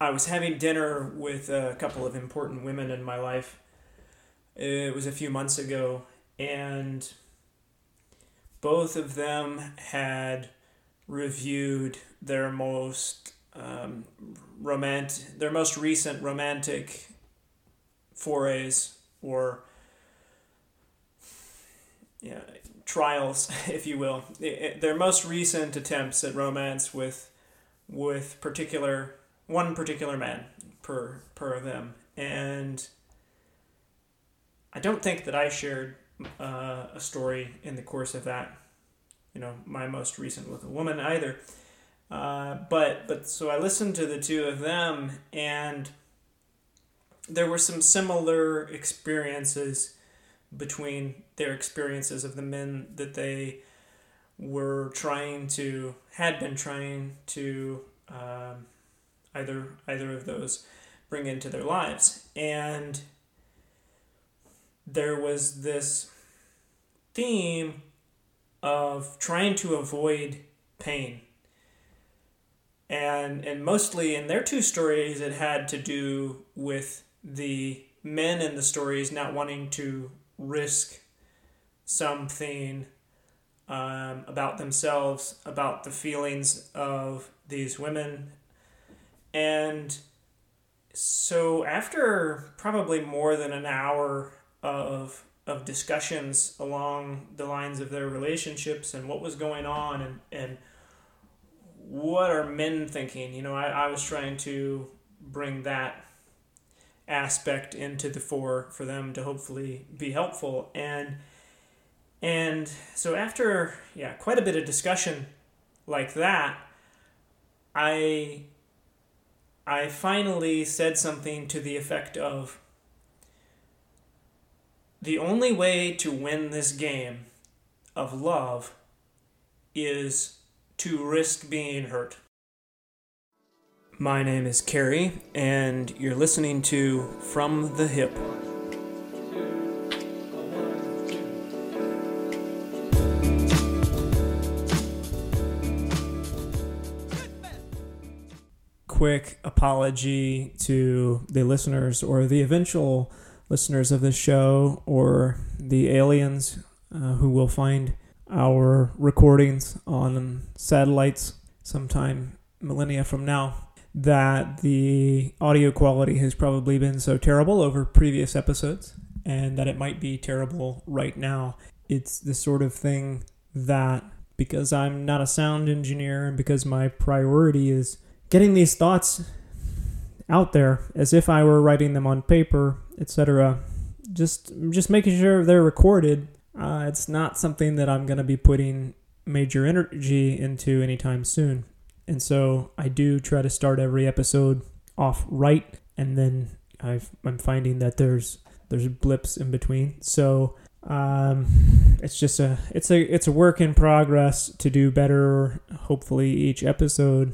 I was having dinner with a couple of important women in my life. It was a few months ago, and both of them had reviewed their most um, romantic, their most recent romantic forays or yeah, trials, if you will, their most recent attempts at romance with with particular one particular man per per of them, and I don't think that I shared uh, a story in the course of that. You know, my most recent with a woman either. Uh, but but so I listened to the two of them, and there were some similar experiences between their experiences of the men that they were trying to had been trying to um, either either of those bring into their lives and there was this theme of trying to avoid pain and and mostly in their two stories it had to do with the men in the stories not wanting to risk something um, about themselves, about the feelings of these women. And so, after probably more than an hour of, of discussions along the lines of their relationships and what was going on and, and what are men thinking, you know, I, I was trying to bring that aspect into the fore for them to hopefully be helpful. And and so after yeah quite a bit of discussion like that i i finally said something to the effect of the only way to win this game of love is to risk being hurt my name is Carrie, and you're listening to From the Hip. Quick apology to the listeners or the eventual listeners of this show or the aliens uh, who will find our recordings on satellites sometime millennia from now that the audio quality has probably been so terrible over previous episodes and that it might be terrible right now. It's the sort of thing that because I'm not a sound engineer and because my priority is getting these thoughts out there as if I were writing them on paper, etc. Just just making sure they're recorded. Uh, it's not something that I'm going to be putting major energy into anytime soon. And so I do try to start every episode off right, and then i am finding that there's there's blips in between. So um, it's just a it's a it's a work in progress to do better. Hopefully each episode.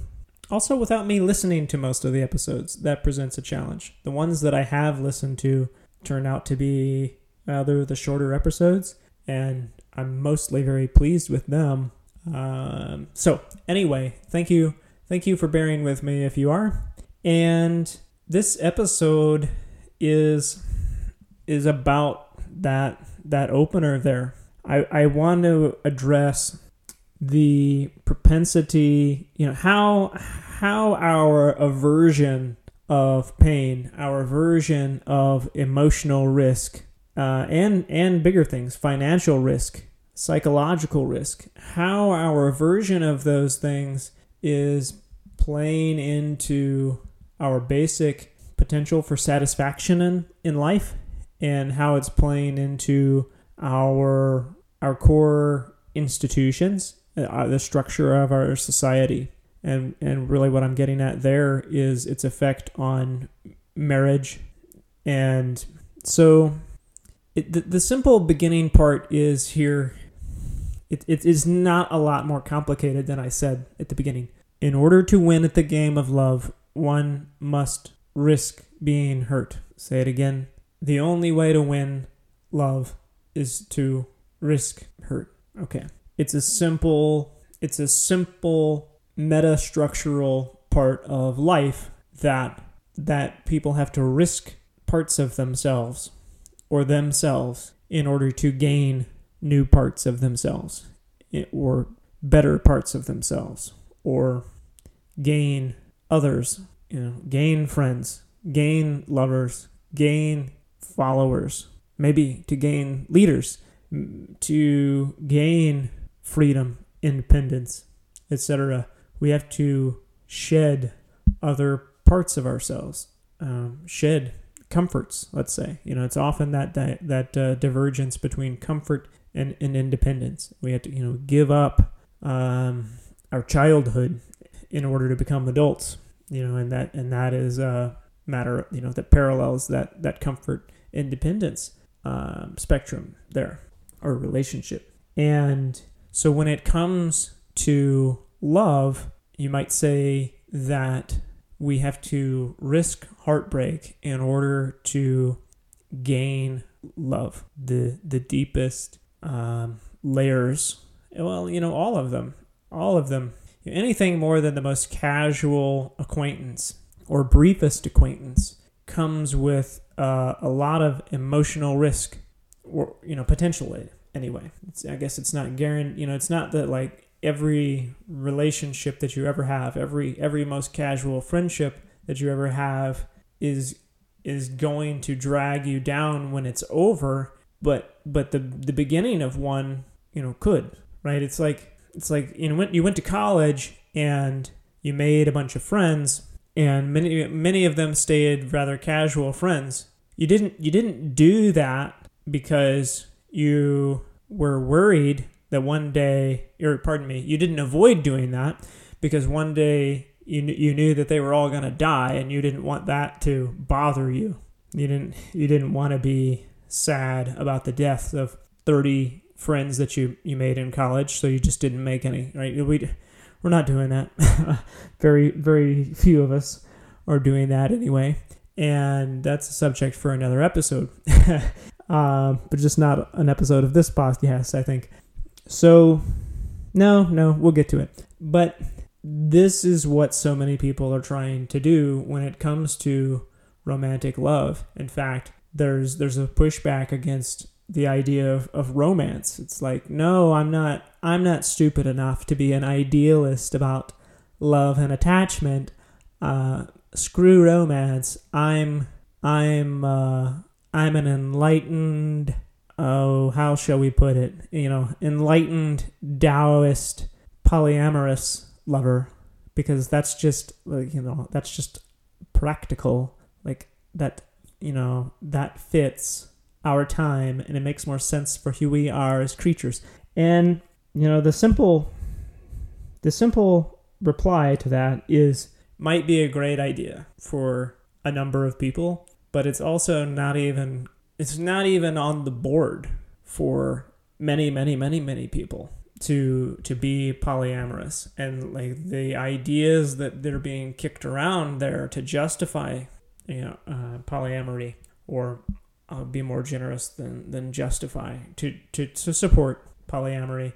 Also, without me listening to most of the episodes, that presents a challenge. The ones that I have listened to turn out to be rather the shorter episodes, and I'm mostly very pleased with them. Um, so anyway, thank you, thank you for bearing with me if you are. And this episode is is about that that opener there. I, I want to address the propensity, you know, how how our aversion of pain, our aversion of emotional risk, uh, and and bigger things, financial risk, psychological risk, how our aversion of those things is playing into our basic potential for satisfaction in, in life and how it's playing into our our core institutions, Uh, the structure of our society. And and really what I'm getting at there is its effect on marriage. And so it, the, the simple beginning part is here it, it is not a lot more complicated than I said at the beginning. In order to win at the game of love, one must risk being hurt. Say it again. The only way to win love is to risk hurt. Okay. It's a simple it's a simple meta structural part of life that that people have to risk parts of themselves or themselves in order to gain new parts of themselves or better parts of themselves or gain others, you know, gain friends, gain lovers, gain followers, maybe to gain leaders, to gain freedom, independence, etc. We have to shed other parts of ourselves, um, shed comforts. Let's say you know it's often that that, that uh, divergence between comfort and, and independence. We have to you know give up um, our childhood in order to become adults. You know, and that and that is a matter you know that parallels that that comfort independence um, spectrum there or relationship. And so when it comes to love, you might say that we have to risk heartbreak in order to gain love. The the deepest um, layers. Well, you know, all of them, all of them. Anything more than the most casual acquaintance or briefest acquaintance comes with uh, a lot of emotional risk, or you know, potentially anyway. I guess it's not guaranteed. You know, it's not that like every relationship that you ever have, every every most casual friendship that you ever have is is going to drag you down when it's over. But but the the beginning of one, you know, could right. It's like it's like you know when you went to college and you made a bunch of friends and many many of them stayed rather casual friends. You didn't you didn't do that because you were worried that one day, or pardon me, you didn't avoid doing that because one day you you knew that they were all going to die and you didn't want that to bother you. You didn't you didn't want to be sad about the death of 30 friends that you you made in college, so you just didn't make any, right? We we're not doing that. very, very few of us are doing that anyway. And that's a subject for another episode. uh, but just not an episode of this podcast, I think. So, no, no, we'll get to it. But this is what so many people are trying to do when it comes to romantic love. In fact, there's there's a pushback against the idea of, of romance. It's like, no, I'm not I'm not stupid enough to be an idealist about love and attachment. Uh, screw romance. I'm I'm uh, I'm an enlightened oh how shall we put it? You know, enlightened Taoist polyamorous lover because that's just like you know that's just practical like that you know that fits our time and it makes more sense for who we are as creatures. And you know, the simple the simple reply to that is might be a great idea for a number of people, but it's also not even it's not even on the board for many many many many people to to be polyamorous and like the ideas that they're being kicked around there to justify you know uh, polyamory or uh, be more generous than than justify to to, to support polyamory.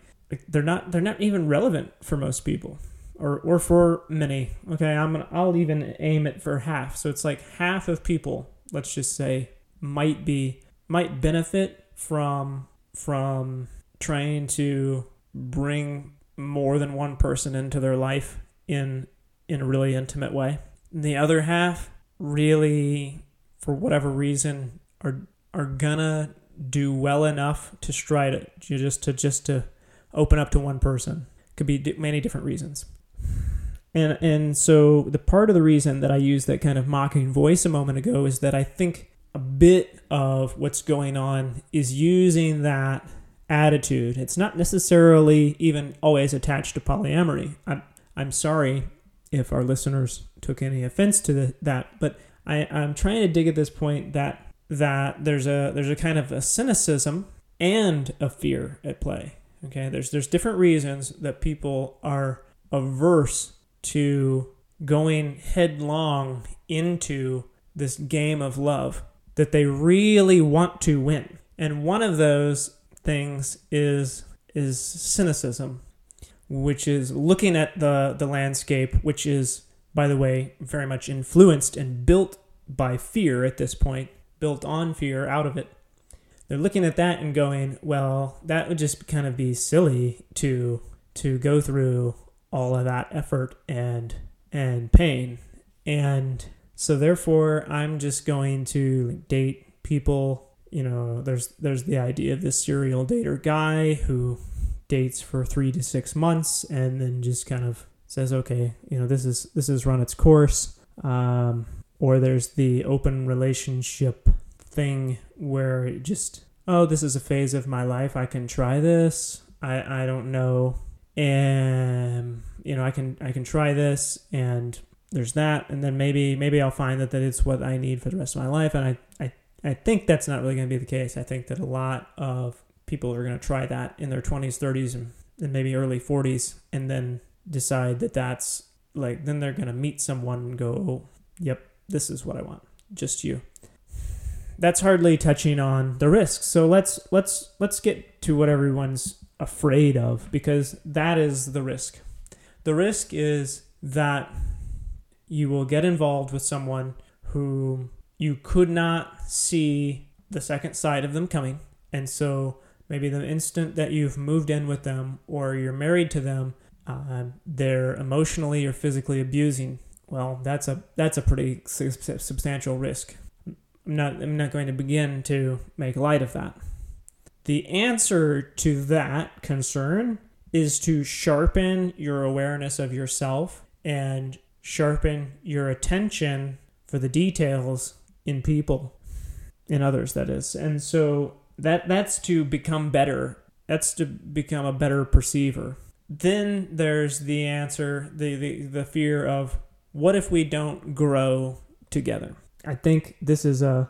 They're not they're not even relevant for most people, or or for many. Okay, I'm gonna I'll even aim it for half. So it's like half of people, let's just say, might be might benefit from from trying to bring more than one person into their life in in a really intimate way. The other half really for whatever reason are are gonna do well enough to stride it just to just to open up to one person could be many different reasons and and so the part of the reason that i used that kind of mocking voice a moment ago is that i think a bit of what's going on is using that attitude it's not necessarily even always attached to polyamory i'm i'm sorry if our listeners took any offense to the, that but I, i'm trying to dig at this point that that there's a there's a kind of a cynicism and a fear at play. Okay, there's there's different reasons that people are averse to going headlong into this game of love that they really want to win. And one of those things is is cynicism, which is looking at the the landscape, which is by the way, very much influenced and built by fear at this point, built on fear out of it. They're looking at that and going, well, that would just kind of be silly to to go through all of that effort and and pain. And so therefore I'm just going to date people, you know, there's there's the idea of this serial dater guy who dates for 3 to 6 months and then just kind of says, "Okay, you know, this is this has run its course." Um, or there's the open relationship thing where it just, "Oh, this is a phase of my life. I can try this. I I don't know and you know I can I can try this and there's that and then maybe maybe I'll find that that it's what I need for the rest of my life and I I, I think that's not really going to be the case. I think that a lot of people are going to try that in their 20s, 30s and, and maybe early 40s and then decide that that's like then they're going to meet someone and go, oh, "Yep, this is what I want. Just you." That's hardly touching on the risks. So let's let's let's get to what everyone's afraid of because that is the risk. The risk is that you will get involved with someone who you could not see the second side of them coming. And so maybe the instant that you've moved in with them or you're married to them, uh, they're emotionally or physically abusing. Well, that's a that's a pretty substantial risk. I'm not I'm not going to begin to make light of that. The answer to that concern is to sharpen your awareness of yourself and sharpen your attention for the details in people, in others, that is. And so that that's to become better. That's to become a better perceiver. Then there's the answer, the, the, the fear of what if we don't grow together? I think this is a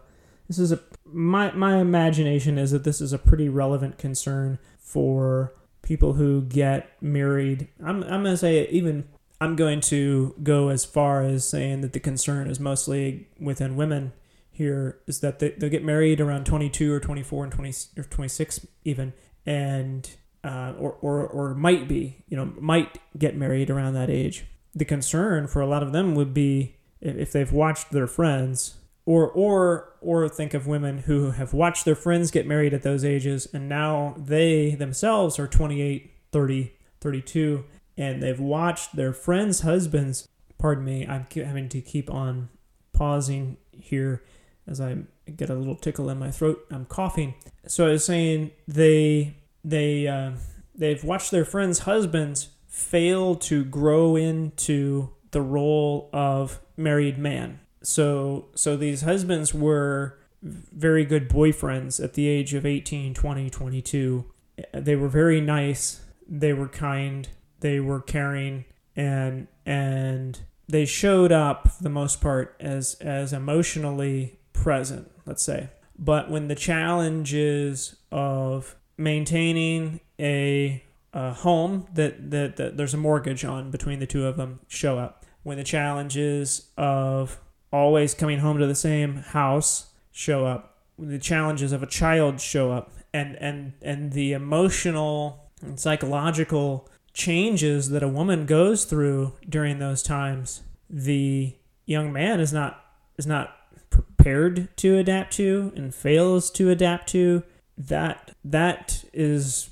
this is a my my imagination is that this is a pretty relevant concern for people who get married. I'm I'm gonna say even I'm going to go as far as saying that the concern is mostly within women here is that they, they'll get married around 22 or 24 and 20 or 26 even and uh, or, or, or might be you know might get married around that age the concern for a lot of them would be if they've watched their friends or or or think of women who have watched their friends get married at those ages and now they themselves are 28 30 32 and they've watched their friends husbands pardon me i'm having to keep on pausing here as i get a little tickle in my throat i'm coughing. So i was saying they they uh, they've watched their friends husbands fail to grow into the role of married man so so these husbands were very good boyfriends at the age of 18 20 22 they were very nice. They were kind. They were caring. And and they showed up for the most part as as emotionally present let's say. But when the challenges of maintaining a, a home that, that that there's a mortgage on between the two of them show up when the challenges of always coming home to the same house show up. The challenges of a child show up and and and the emotional and psychological changes that a woman goes through during those times the young man is not is not prepared to adapt to and fails to adapt to. That that is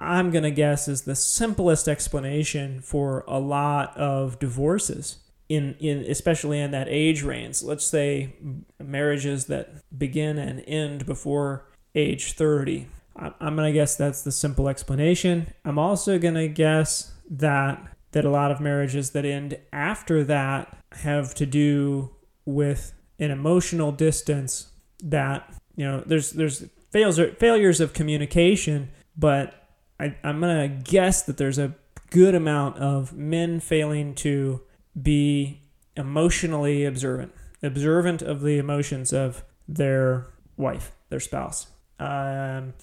I'm going to guess is the simplest explanation for a lot of divorces in in especially in that age range. Let's say marriages that begin and end before age 30. I'm gonna guess that's the simple explanation. I'm also gonna guess that that a lot of marriages that end after that have to do with an emotional distance that you know there's there's failures failures of communication, but I, I'm gonna guess that there's a good amount of men failing to be emotionally observant, observant of the emotions of their wife, their spouse. Um,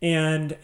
and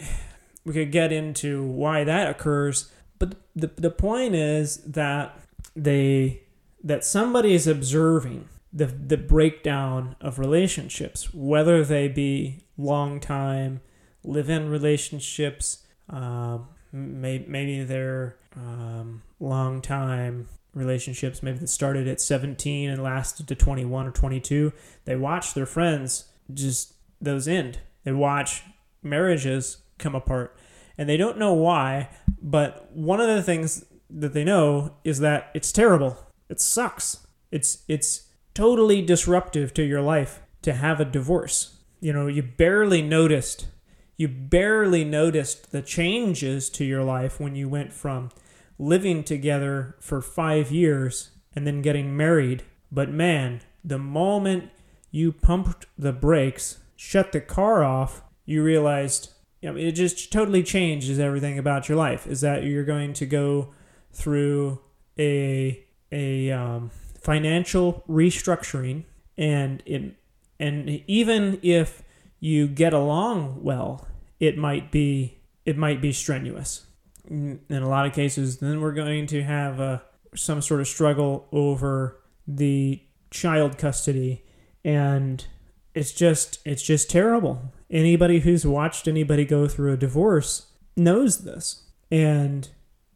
we could get into why that occurs, but the, the point is that they that somebody is observing the the breakdown of relationships, whether they be long time live-in relationships, um, maybe, maybe they're um, long time relationships, maybe that started at 17 and lasted to 21 or 22, they watch their friends just those end. They watch marriages come apart. And they don't know why, but one of the things that they know is that it's terrible. It sucks. It's it's totally disruptive to your life to have a divorce. You know, you barely noticed you barely noticed the changes to your life when you went from living together for 5 years and then getting married. But man, the moment you pumped the brakes, shut the car off, you realized you know, it just totally changes everything about your life. Is that you're going to go through a a um, financial restructuring, and it and even if you get along well, it might be it might be strenuous. Mm, in a lot of cases, then we're going to have a, some sort of struggle over the child custody, and it's just it's just terrible. Anybody who's watched anybody go through a divorce knows this. And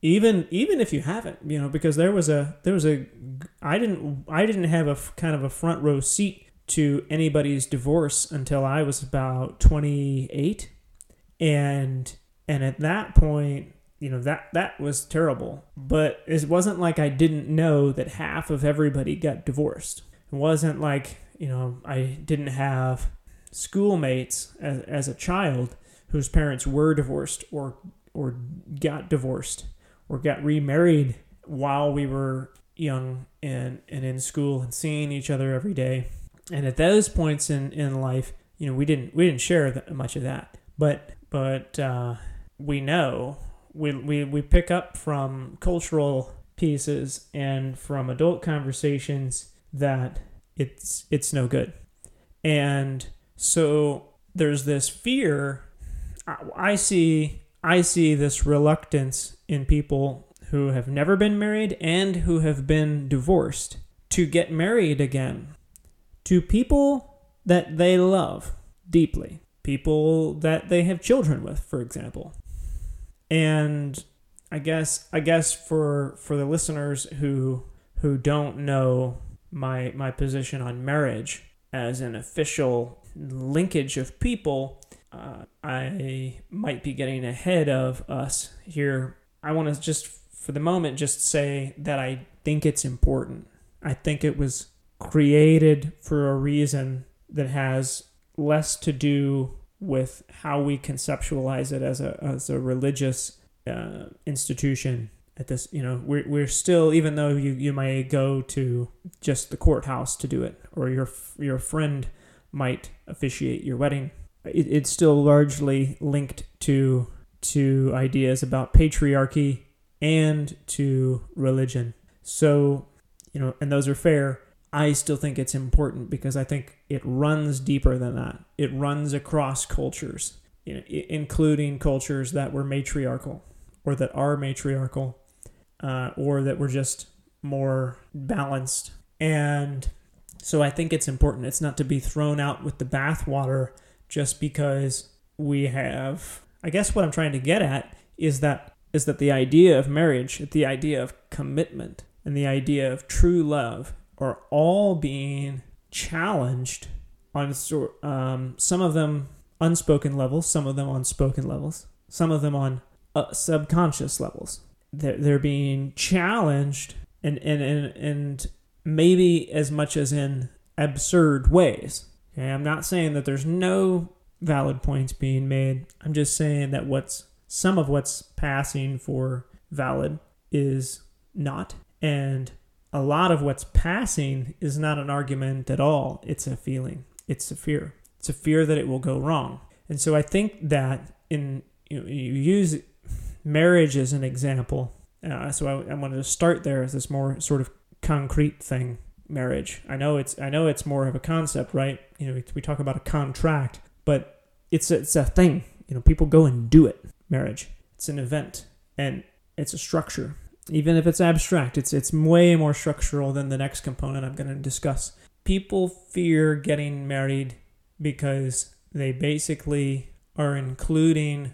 even even if you haven't, you know, because there was a there was a I didn't I didn't have a kind of a front row seat to anybody's divorce until I was about 28 and and at that point you know that that was terrible but it wasn't like i didn't know that half of everybody got divorced it wasn't like you know i didn't have schoolmates as, as a child whose parents were divorced or or got divorced or got remarried while we were young and, and in school and seeing each other every day. And at those points in, in life, you know, we didn't we didn't share much of that. But but uh, we know we, we we pick up from cultural pieces and from adult conversations that it's it's no good. And so there's this fear. I see I see this reluctance in people who have never been married and who have been divorced to get married again to people that they love deeply, people that they have children with, for example. And I guess I guess for for the listeners who who don't know my my position on marriage as an official linkage of people, uh, I might be getting ahead of us here. I want to just, for the moment, just say that I think it's important. I think it was created for a reason that has less to do with how we conceptualize it as a, as a religious uh, institution at this you know we're, we're still even though you, you may go to just the courthouse to do it or your your friend might officiate your wedding. It, it's still largely linked to to ideas about patriarchy and to religion. So, you know, and those are fair. I still think it's important because I think it runs deeper than that. It runs across cultures, including cultures that were matriarchal or that are matriarchal uh, or that were just more balanced. And so I think it's important. It's not to be thrown out with the bathwater just because we have. I guess what I'm trying to get at is that is that the idea of marriage, the idea of commitment, and the idea of true love are all being challenged on um, some of them unspoken levels, some of them on spoken levels, some of them on uh, subconscious levels. They're, they're being challenged and, and, and, and maybe as much as in absurd ways. Okay, I'm not saying that there's no valid points being made. I'm just saying that what's some of what's passing for valid is not. And a lot of what's passing is not an argument at all. It's a feeling. It's a fear. It's a fear that it will go wrong. And so I think that in you, know, you use marriage as an example. Uh, so I, I wanted to start there as this more sort of concrete thing marriage i know it's i know it's more of a concept right you know we talk about a contract but it's it's a thing you know people go and do it marriage it's an event and it's a structure even if it's abstract it's it's way more structural than the next component i'm going to discuss people fear getting married because they basically are including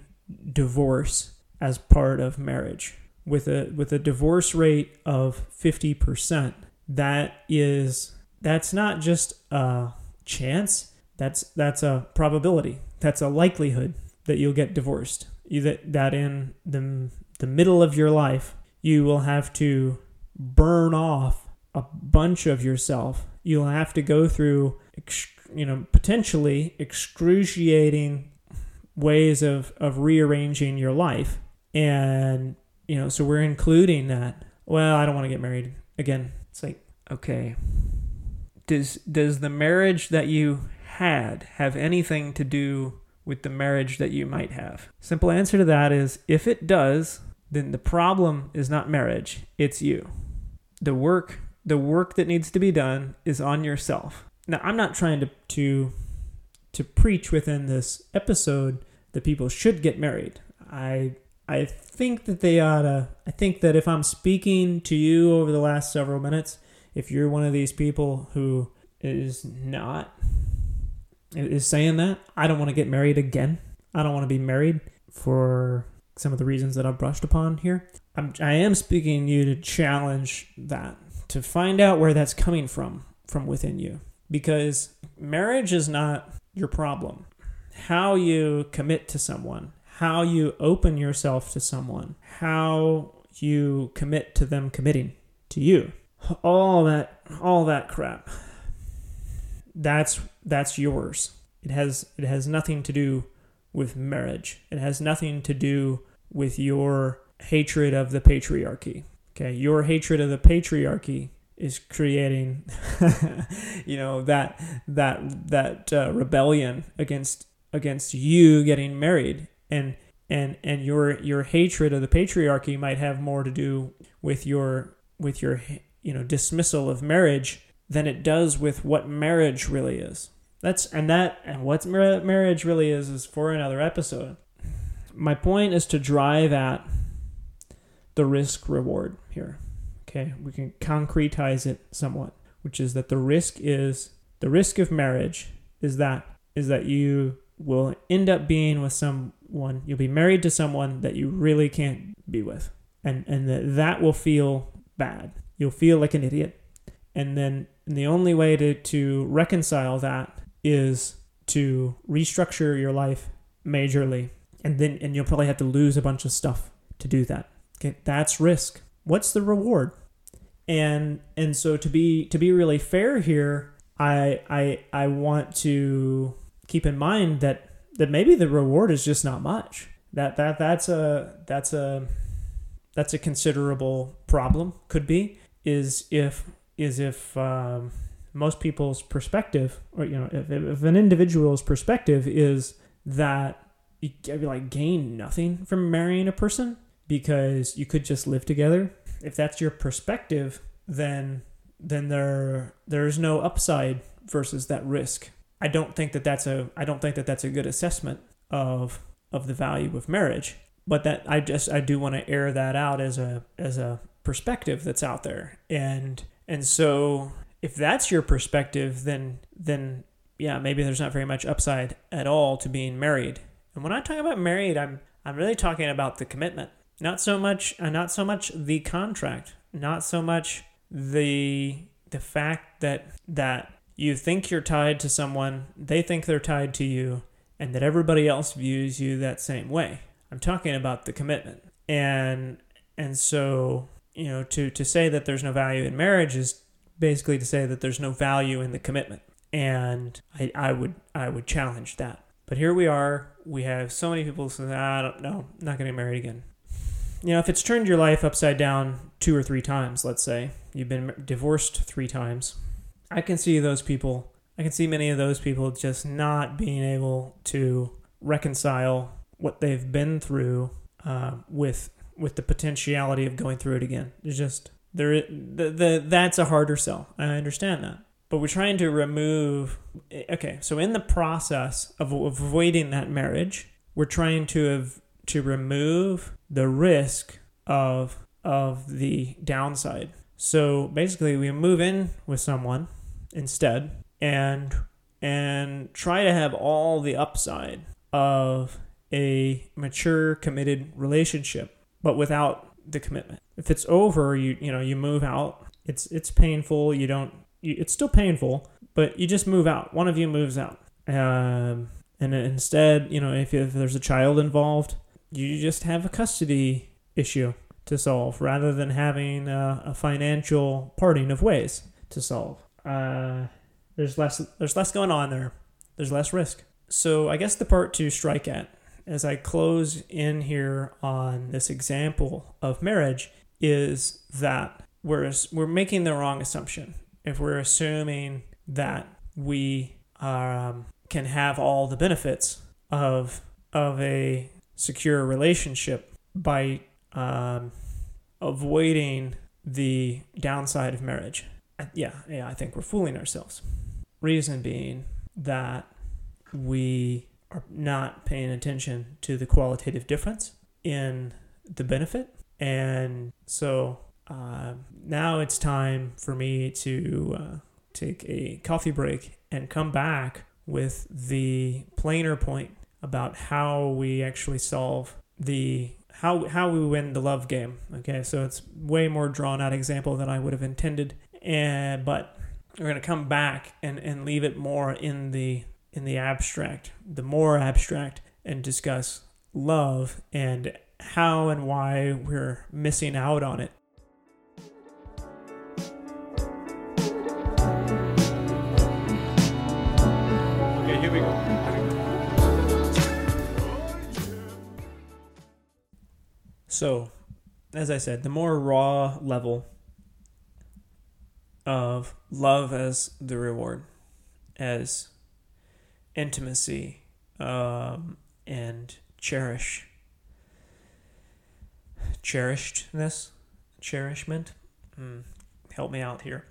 divorce as part of marriage with a with a divorce rate of 50%, that is that's not just a chance, that's that's a probability. That's a likelihood that you'll get divorced. You, that that in the the middle of your life, you will have to burn off a bunch of yourself. You'll have to go through you know potentially excruciating ways of of rearranging your life. And you know so we're including that. Well i don't want to get married again. It's like okay. Does does the marriage that you had have anything to do with the marriage that you might have? Simple answer to that is if it does then the problem is not marriage it's you the work the work that needs to be done is on yourself now I'm not trying to to to preach within this episode that people should get married. I I think that they ought to I think that if I'm speaking to you over the last several minutes, if you're one of these people who is not is saying that I don't want to get married again. I don't want to be married for some of the reasons that I've brushed upon here. I'm, I am speaking you to challenge that, to find out where that's coming from, from within you because marriage is not your problem. How you commit to someone, how you open yourself to someone, how you commit to them committing to you. All that all that crap. That's that's yours. It has it has nothing to do with marriage. It has nothing to do with your hatred of the patriarchy. Okay, your hatred of the patriarchy is creating you know that that that uh, rebellion against against you getting married. And and and your your hatred of the patriarchy might have more to do with your with your you know dismissal of marriage than it does with what marriage really is. That's and that and what marriage really is is for another episode my point is to drive at the risk reward here Okay, we can concretize it somewhat, which is that the risk is the risk of marriage is that is that you will end up being with someone you'll be married to someone that you really can't be with. And and that that will feel bad. You'll feel like an idiot. And then and the only way to to reconcile that is to restructure your life majorly and then and you'll probably have to lose a bunch of stuff to do that okay that's risk what's the reward? And and so to be to be really fair here, I I I want to keep in mind that that maybe the reward is just not much. That that that's a that's a that's a considerable problem. Could be is if is if um, most people's perspective, or you know, if, if an individual's perspective is that you like gain nothing from marrying a person, because you could just live together. If that's your perspective, then then there there's no upside versus that risk. I don't think that that's a I don't think that that's a good assessment of of the value of marriage. But that I just I do want to air that out as a as a perspective that's out there. And and so if that's your perspective, then then yeah, maybe there's not very much upside at all to being married. And when I talk about married, I'm I'm really talking about the commitment. Not so much, uh, not so much the contract, not so much the the fact that that you think you're tied to someone, they think they're tied to you, and that everybody else views you that same way. I'm talking about the commitment. And and so, you know, to to say that there's no value in marriage is basically to say that there's no value in the commitment. And I, I would I would challenge that. But here we are. We have so many people saying, I don't know, not going to get married again you know, if it's turned your life upside down two or three times, let's say you've been divorced three times, I can see those people. I can see many of those people just not being able to reconcile what they've been through uh, with with the potentiality of going through it again. It's just there. The, the that's a harder sell. I understand that, but we're trying to remove. Eh, okay, so in the process of avoiding that marriage, we're trying to have to remove the risk of of the downside. So basically we move in with someone instead and and try to have all the upside of a mature committed relationship but without the commitment. If it's over, you you know you move out. It's it's painful. You don't. It's still painful, but you just move out. One of you moves out. Um, and instead, you know, if, if there's a child involved, you just have a custody issue to solve rather than having a, a financial parting of ways to solve. Uh, there's less there's less going on there. There's less risk. So I guess the part to strike at as I close in here on this example of marriage is that we're we're making the wrong assumption if we're assuming that we um, can have all the benefits of of a secure relationship by um, avoiding the downside of marriage. Yeah, yeah, I think we're fooling ourselves. Reason being that we are not paying attention to the qualitative difference in the benefit. And so uh, now it's time for me to uh, take a coffee break and come back with the plainer point about how we actually solve the how how we win the love game. Okay, so it's way more drawn out example than I would have intended, and but we're gonna come back and and leave it more in the in the abstract, the more abstract, and discuss love and how and why we're missing out on it. So, as I said, the more raw level of love as the reward, as intimacy um, and cherish cherishedness cherishment mm, help me out here.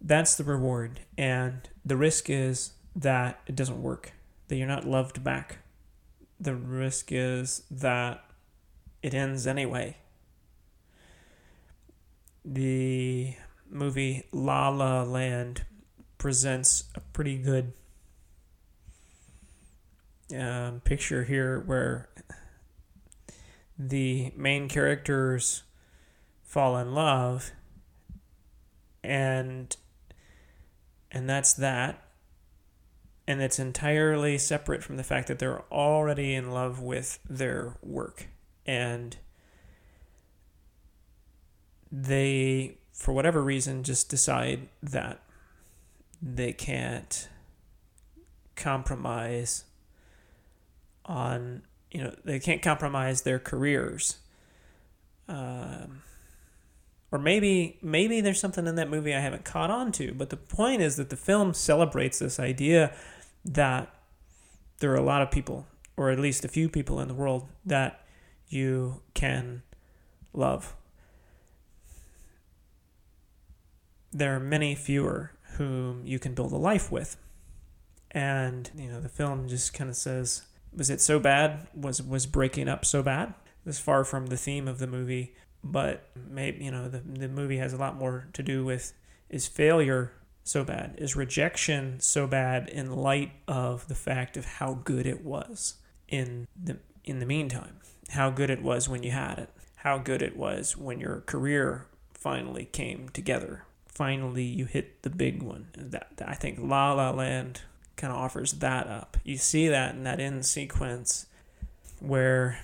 That's the reward and the risk is that it doesn't work that you're not loved back. The risk is that it ends anyway. The movie la la land presents a pretty good um, picture here where the main characters fall in love and and that's that. And it's entirely separate from the fact that they're already in love with their work and they for whatever reason just decide that they can't compromise on you know they can't compromise their careers. Um, or maybe maybe there's something in that movie I haven't caught on to but the point is that the film celebrates this idea that there are a lot of people or at least a few people in the world that you can love there are many fewer whom you can build a life with and you know the film just kind of says was it so bad? Was was breaking up so bad? It was far from the theme of the movie, but maybe you know the the movie has a lot more to do with is failure so bad? Is rejection so bad in light of the fact of how good it was in the in the meantime? How good it was when you had it. How good it was when your career finally came together. Finally, you hit the big one. That, I think La La Land kind of offers that up. You see that in that end sequence where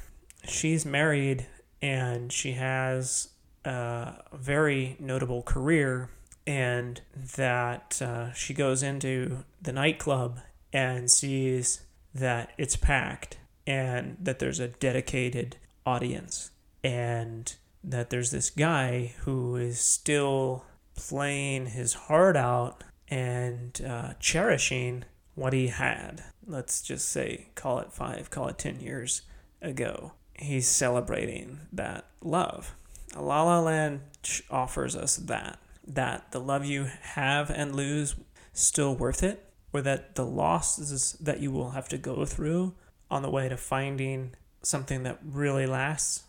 she's married and she has a very notable career, and that uh, she goes into the nightclub and sees that it's packed and that there's a dedicated audience and that there's this guy who is still playing his heart out and uh, cherishing what he had. Let's just say, call it five, call it 10 years ago. He's celebrating that love. La La Land offers us that. That the love you have and lose still worth it, or that the losses that you will have to go through on the way to finding something that really lasts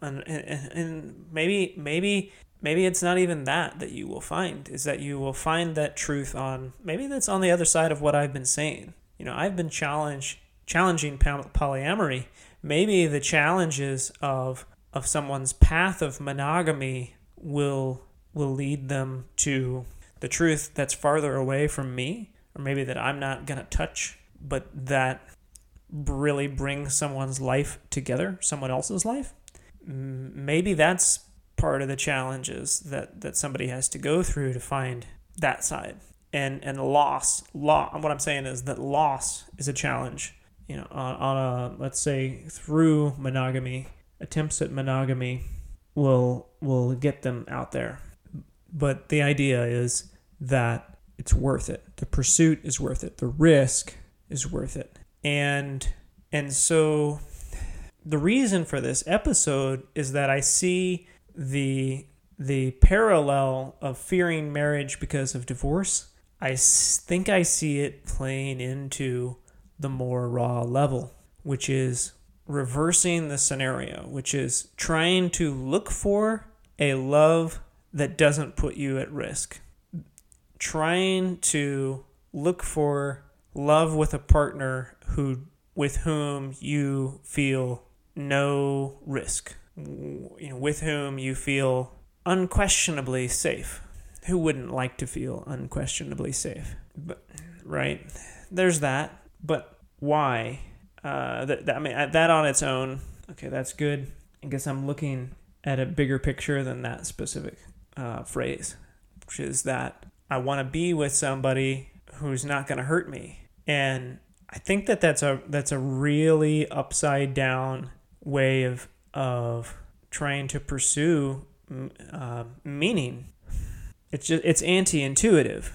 and, and, and maybe maybe maybe it's not even that that you will find is that you will find that truth on maybe that's on the other side of what I've been saying. You know, I've been challenged challenging polyamory. Maybe the challenges of of someone's path of monogamy will will lead them to the truth that's farther away from me or maybe that I'm not going to touch but that really bring someone's life together someone else's life maybe that's part of the challenges that that somebody has to go through to find that side and and loss loss what i'm saying is that loss is a challenge you know on, on a let's say through monogamy attempts at monogamy will will get them out there. But the idea is that it's worth it. The pursuit is worth it. The risk is worth it. And and so the reason for this episode is that I see the the parallel of fearing marriage because of divorce. I think I see it playing into the more raw level, which is reversing the scenario, which is trying to look for a love that doesn't put you at risk. Trying to look for love with a partner who with whom you feel no risk, you know, with whom you feel unquestionably safe. Who wouldn't like to feel unquestionably safe? But right, there's that. But why? Uh, that, that I mean that on its own, okay, that's good. I guess I'm looking at a bigger picture than that specific uh, phrase, which is that I want to be with somebody who's not going to hurt me, and I think that that's a that's a really upside down way of of trying to pursue uh, meaning. It's just it's anti-intuitive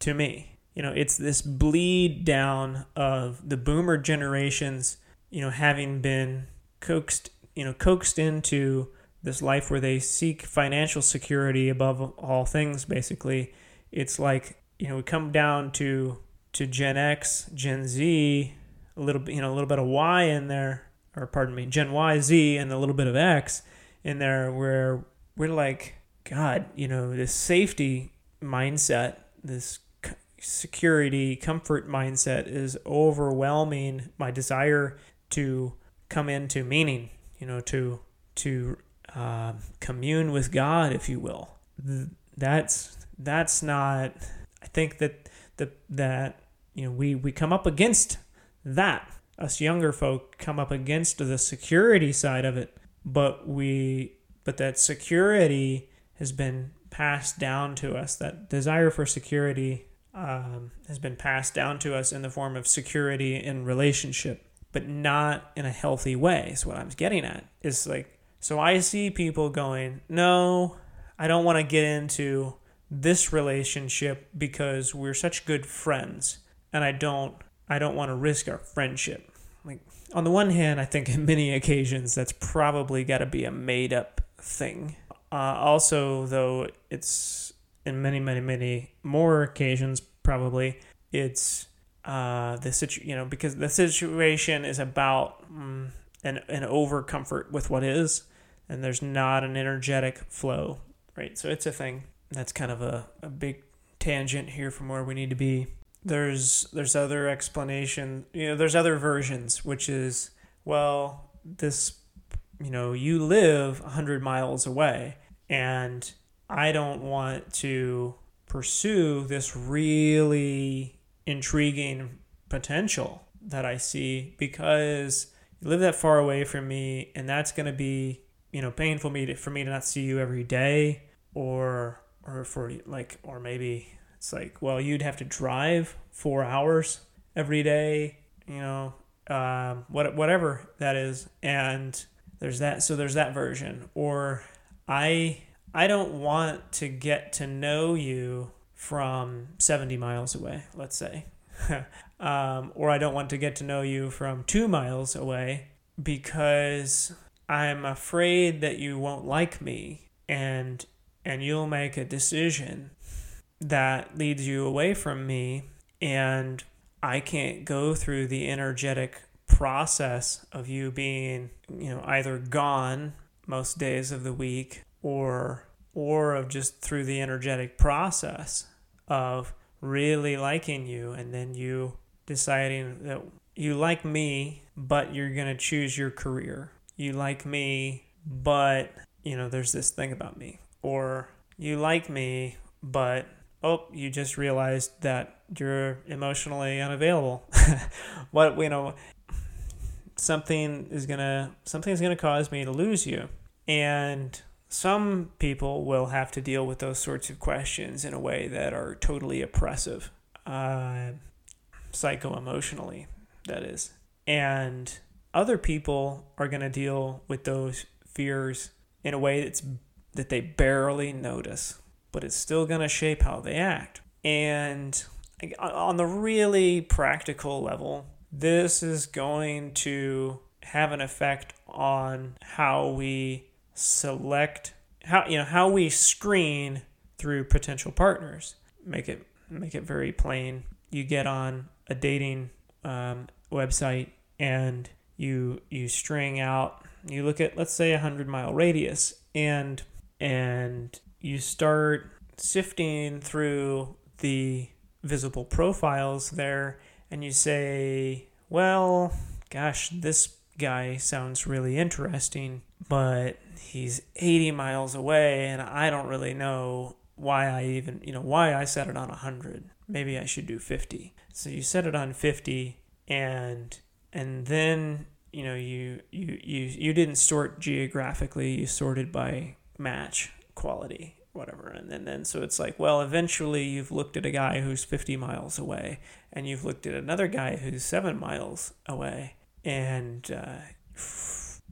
to me you know, it's this bleed down of the boomer generations, you know, having been coaxed, you know, coaxed into this life where they seek financial security above all things basically. It's like, you know, we come down to to Gen X, Gen Z, a little bit, you know, a little bit of Y in there, or pardon me, Gen Y, Z, and a little bit of X in there, where we're like, God, you know, this safety mindset, this security, comfort mindset is overwhelming my desire to come into meaning, you know, to to uh, commune with God, if you will. That's that's not. I think that the that you know we we come up against that. Us younger folk come up against the security side of it, but we but that security has been passed down to us. That desire for security um, has been passed down to us in the form of security in relationship, but not in a healthy way. Is what I'm getting at. Is like so I see people going, no, I don't want to get into this relationship because we're such good friends, and I don't I don't want to risk our friendship. Like on the one hand, I think in many occasions that's probably got to be a made up thing. Uh, also, though, it's in many, many, many more occasions, probably, it's uh, the situ- you know, because the situation is about mm, an, an over comfort with what is, and there's not an energetic flow, right? So it's a thing. That's kind of a, a big tangent here from where we need to be. There's there's other explanation, you know, there's other versions, which is well, this, you know, you live 100 miles away and I don't want to pursue this really intriguing potential that I see because you live that far away from me and that's going to be, you know, painful me to, for me to not see you every day or or for like or maybe it's like, well, you'd have to drive 4 hours every day, you know, um, what whatever that is and there's that so there's that version or I I don't want to get to know you from 70 miles away, let's say. um, or I don't want to get to know you from two miles away because I'm afraid that you won't like me and and you'll make a decision that leads you away from me and I can't go through the energetic process of you being, you know, either gone most days of the week or or of just through the energetic process of really liking you and then you deciding that you like me but you're going to choose your career. You like me but you know, there's this thing about me, or you like me, but oh, you just realized that you're emotionally unavailable. what you know, something is gonna something's gonna cause me to lose you, and some people will have to deal with those sorts of questions in a way that are totally oppressive, uh, psycho emotionally, that is, and other people are to deal with those fears in a way that's that they barely notice, but it's still going to shape how they act. And on the really practical level, this is going to have an effect on how we select how you know how we screen through potential partners. Make it make it very plain. You get on a dating um, website and you you string out. You look at let's say a hundred mile radius and and you start sifting through the visible profiles there and you say, well, gosh, this guy sounds really interesting, but he's 80 miles away and I don't really know why I even, you know, why I set it on 100. Maybe I should do 50. So you set it on 50 and and then, you know, you you you you didn't sort geographically, you sorted by match quality whatever. And then, then so it's like well eventually you've looked at a guy who's 50 miles away and you've looked at another guy who's 7 miles away and uh,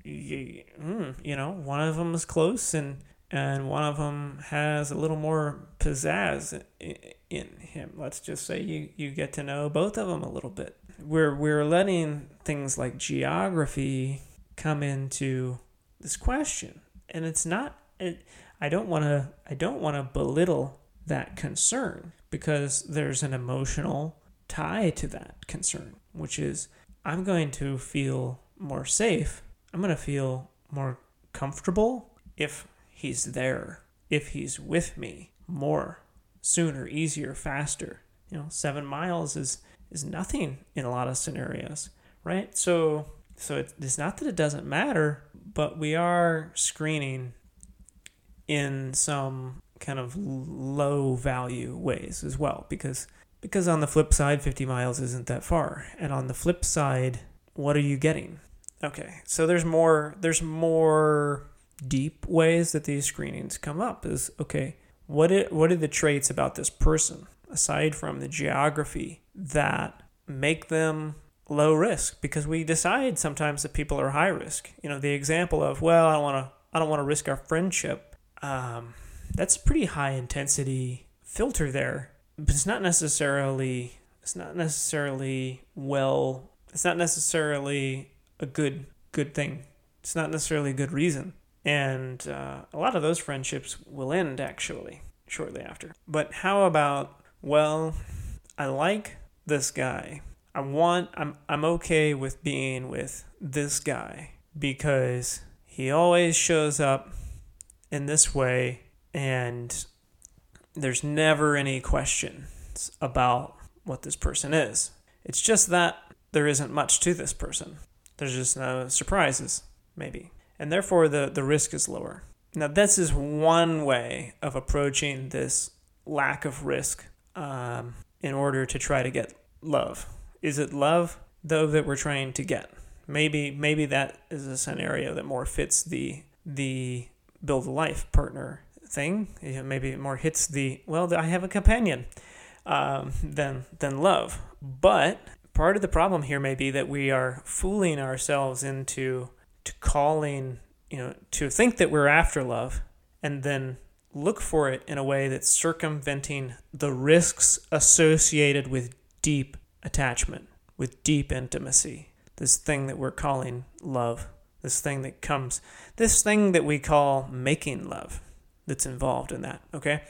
you, hmm, you know one of them is close and and one of them has a little more pizzazz in him. Let's just say you you get to know both of them a little bit. We're we're letting things like geography come into this question and it's not it, I don't want to I don't want to belittle that concern because there's an emotional tie to that concern, which is I'm going to feel more safe. I'm going to feel more comfortable if he's there, if he's with me more, sooner, easier, faster. You know, 7 miles is is nothing in a lot of scenarios, right? So so it's not that it doesn't matter, but we are screening in some kind of low value ways as well because because on the flip side 50 miles isn't that far. And on the flip side what are you getting? Okay so there's more there's more deep ways that these screenings come up is okay what it, what are the traits about this person aside from the geography that make them low risk? Because we decide sometimes that people are high risk. You know the example of well i don't want to i don't want to risk our friendship um, that's pretty high intensity filter there, but it's not necessarily it's not necessarily well it's not necessarily a good good thing. It's not necessarily a good reason, and uh, a lot of those friendships will end actually shortly after. But how about well, I like this guy. I want I'm I'm okay with being with this guy because he always shows up in this way, and there's never any questions about what this person is. It's just that there isn't much to this person. There's just no surprises, maybe. And therefore, the, the risk is lower. Now, this is one way of approaching this lack of risk um, in order to try to get love. Is it love, though, that we're trying to get? Maybe, maybe that is a scenario that more fits the the build a life partner thing. maybe it more hits the well, I have a companion um, than than love. But part of the problem here may be that we are fooling ourselves into to calling you know to think that we're after love and then look for it in a way that's circumventing the risks associated with deep attachment, with deep intimacy. This thing that we're calling love this thing that comes, this thing that we call making love that's involved in that, okay?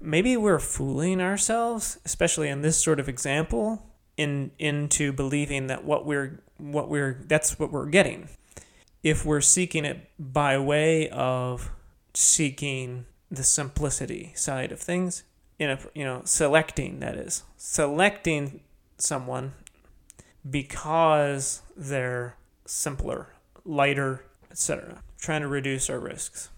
Maybe we're fooling ourselves, especially in this sort of example, in into believing that what we're what we're that's what we're getting. If we're seeking it by way of seeking the simplicity side of things, in a you know, selecting that is. Selecting someone because they're simpler lighter, etc. trying to reduce our risks.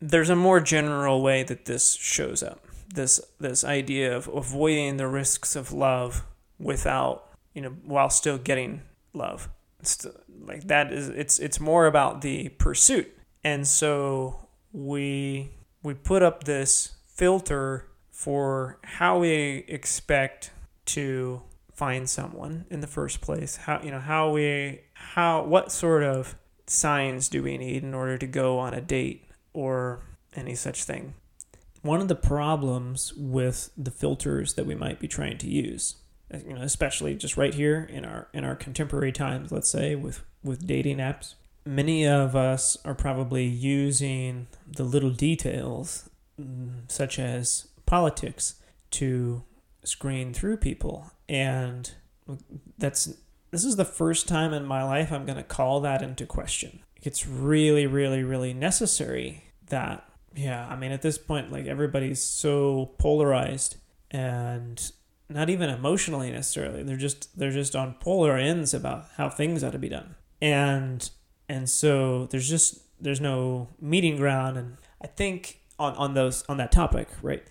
There's a more general way that this shows up. This this idea of avoiding the risks of love without, you know, while still getting love. It's like that is it's it's more about the pursuit. And so we we put up this filter for how we expect to find someone in the first place how you know how we how what sort of signs do we need in order to go on a date or any such thing? One of the problems with the filters that we might be trying to use you know especially just right here in our in our contemporary times let's say with with dating apps many of us are probably using the little details mm, such as politics to screen through people. And that's this is the first time in my life I'm going to call that into question. It's really really really necessary that yeah, I mean at this point like everybody's so polarized and not even emotionally necessarily. They're just they're just on polar ends about how things ought to be done. And and so there's just there's no meeting ground and I think on on those on that topic, right?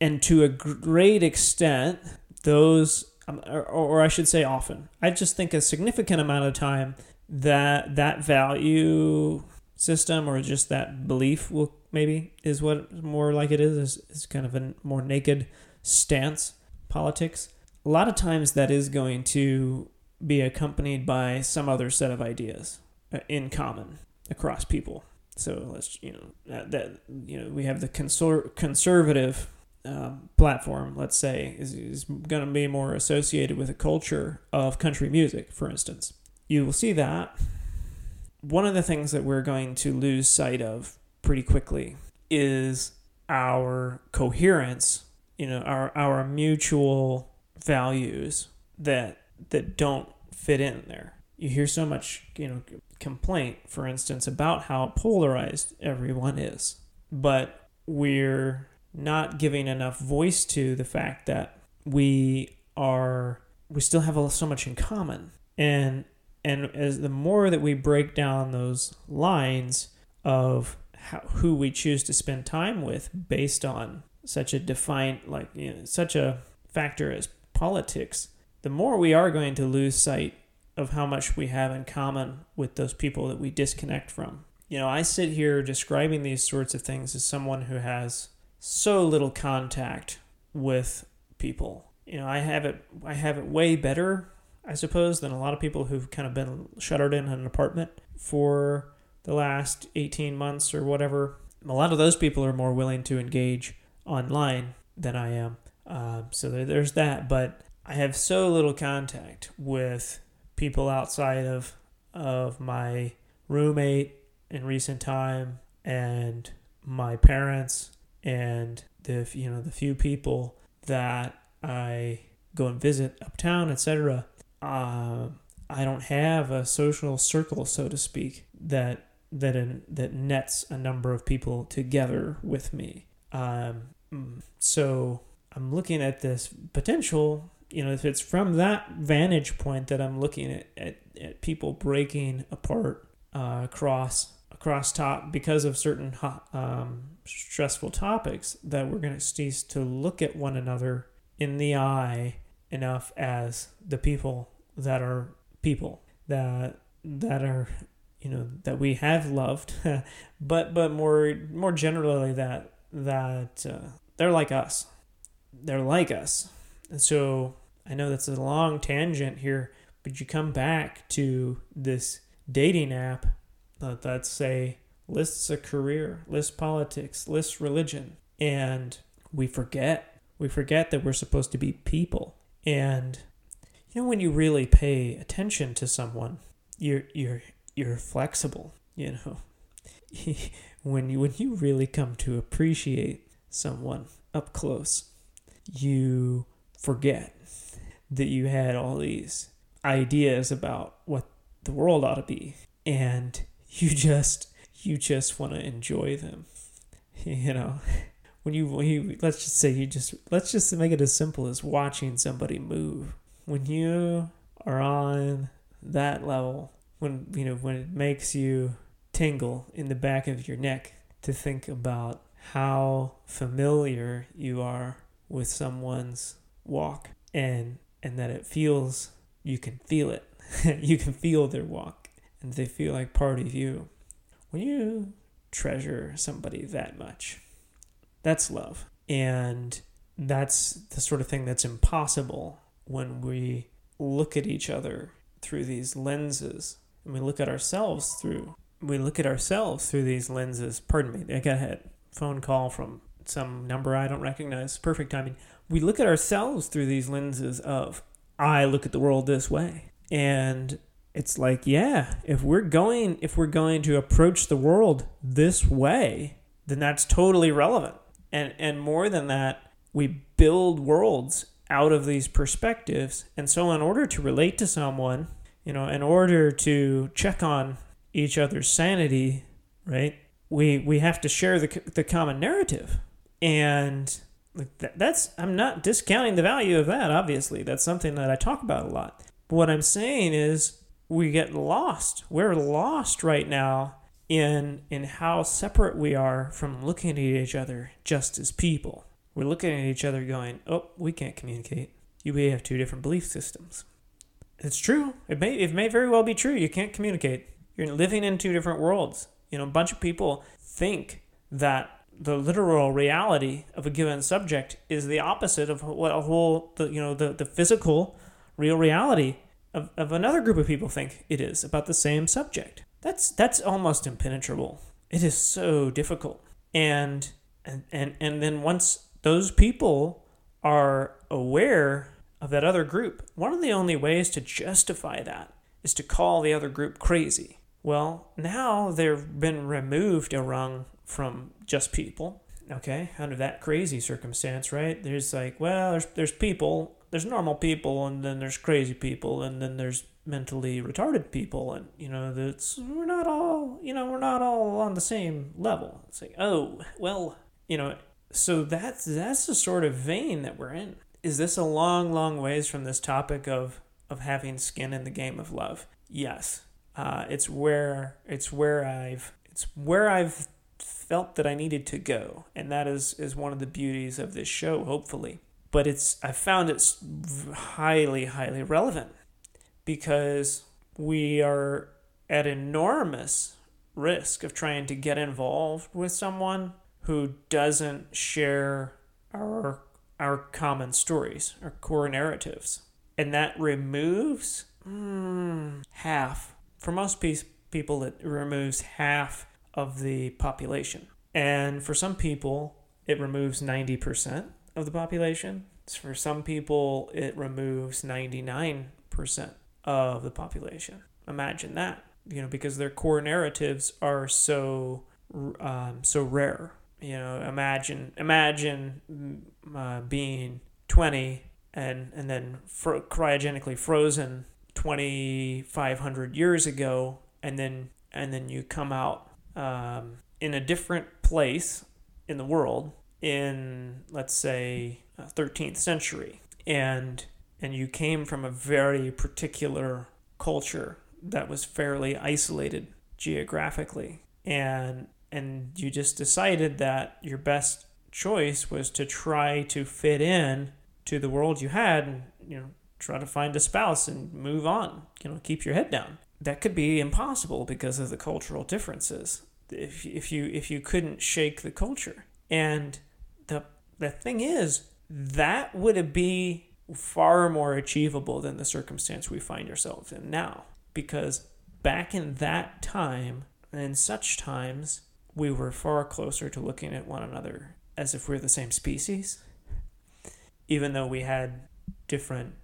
And to a great extent, those or, or I should say often. I just think a significant amount of time that that value system or just that belief will maybe is what more like it is is, is kind of a more naked stance politics a lot of times that is going to be accompanied by some other set of ideas uh, in common across people so let's you know that, that you know we have the conser- conservative um, platform, let's say, is, is going to be more associated with a culture of country music, for instance. You will see that. One of the things that we're going to lose sight of pretty quickly is our coherence, you know, our, our mutual values that that don't fit in there. You hear so much, you know, complaint, for instance, about how polarized everyone is. But we're not giving enough voice to the fact that we are we still have so much in common. And and as the more that we break down those lines of how, who we choose to spend time with based on such a defined like you know, such a factor as politics the more we are going to lose sight of how much we have in common with those people that we disconnect from. You know i sit here describing these sorts of things as someone who has so little contact with people. You know, I have it I have it way better, I suppose, than a lot of people who've kind of been shuttered in an apartment for the last 18 months or whatever. A lot of those people are more willing to engage online than I am. Uh, so there's that. But I have so little contact with people outside of of my roommate in recent time and my parents and the you know the few people that I go and visit uptown, etc. Uh, I don't have a social circle, so to speak, that that in, that nets a number of people together with me. Um, so I'm looking at this potential. You know, if it's from that vantage point that I'm looking at, at, at people breaking apart uh, across across top because of certain um, stressful topics that we're going to cease to look at one another in the eye enough as the people that are people that that are you know that we have loved. But but more more generally that that uh, they're like us. They're like us. And so i know that's a long tangent here but you come back to this dating app that, that say lists a career, lists politics, lists religion, and we forget. We forget that we're supposed to be people. And you know when you really pay attention to someone, you're you're you're flexible, you know. when you when you really come to appreciate someone up close, you forget that you had all these ideas about what the world ought to be and you just you just want to enjoy them. You know, when you, when you let's just say you just let's just make it as simple as watching somebody move. When you are on that level, when you know when it makes you tingle in the back of your neck to think about how familiar you are with someone's walk and and that it feels you can feel it you can feel their walk and they feel like part of you when you treasure somebody that much that's love. And that's the sort of thing that's impossible when we look at each other through these lenses and we look at ourselves through we look at ourselves through these lenses. Pardon me i got a phone call from some number i don't recognize. Perfect timing. We look at ourselves through these lenses of I look at the world this way. And it's like, yeah, if we're going if we're going to approach the world this way, then that's totally relevant. And and more than that, we build worlds out of these perspectives. And so in order to relate to someone, you know, in order to check on each other's sanity, right? We we have to share the the common narrative. And that's I'm not discounting the value of that. Obviously, that's something that I talk about a lot. But what I'm saying is we get lost. We're lost right now in in how separate we are from looking at each other just as people. We're looking at each other going, "Oh, we can't communicate. You may have two different belief systems." It's true. It may it may very well be true. You can't communicate. You're living in two different worlds. You know, a bunch of people think that the literal reality of a given subject is the opposite of what a whole the you know the, the physical real reality of, of another group of people think it is about the same subject that's that's almost impenetrable it is so difficult and and and, and then once those people are aware of that other group one of the only ways to justify that is to call the other group crazy well now they've been removed a rung from just people. Okay, under that crazy circumstance, right? There's like, well, there's there's people, there's normal people, and then there's crazy people, and then there's mentally retarded people, and you know, that's we're not all, you know, we're not all on the same level. It's like, oh, well, you know, so that's that's the sort of vein that we're in. Is this a long, long ways from this topic of of having skin in the game of love? Yes, uh, it's where it's where I've it's where I've felt that I needed to go, and that is is one of the beauties of this show, hopefully. But it's I found it's highly highly relevant because we are at enormous risk of trying to get involved with someone who doesn't share our our common stories, our core narratives. And that removes mm, half. For most people, it removes half of the population. And for some people, it removes 90% of the population. For some people, it removes 99% of the population. Imagine that, you know, because their core narratives are so um, so rare. You know, imagine imagine mm, uh, being 20 and and then cryogenically frozen 2500 years ago and then and then you come out um, in a different place in the world in let's say 13th uh, century and and you came from a very particular culture that was fairly isolated geographically and and you just decided that your best choice was to try to fit in to the world you had and you know try to find a spouse and move on you know keep your head down that could be impossible because of the cultural differences. If, if you if you couldn't shake the culture, and the thing is that would be far more achievable than the circumstance we find ourselves in now, because back in that time and such times we were far closer to looking at one another as if we we're the same species, even though we had different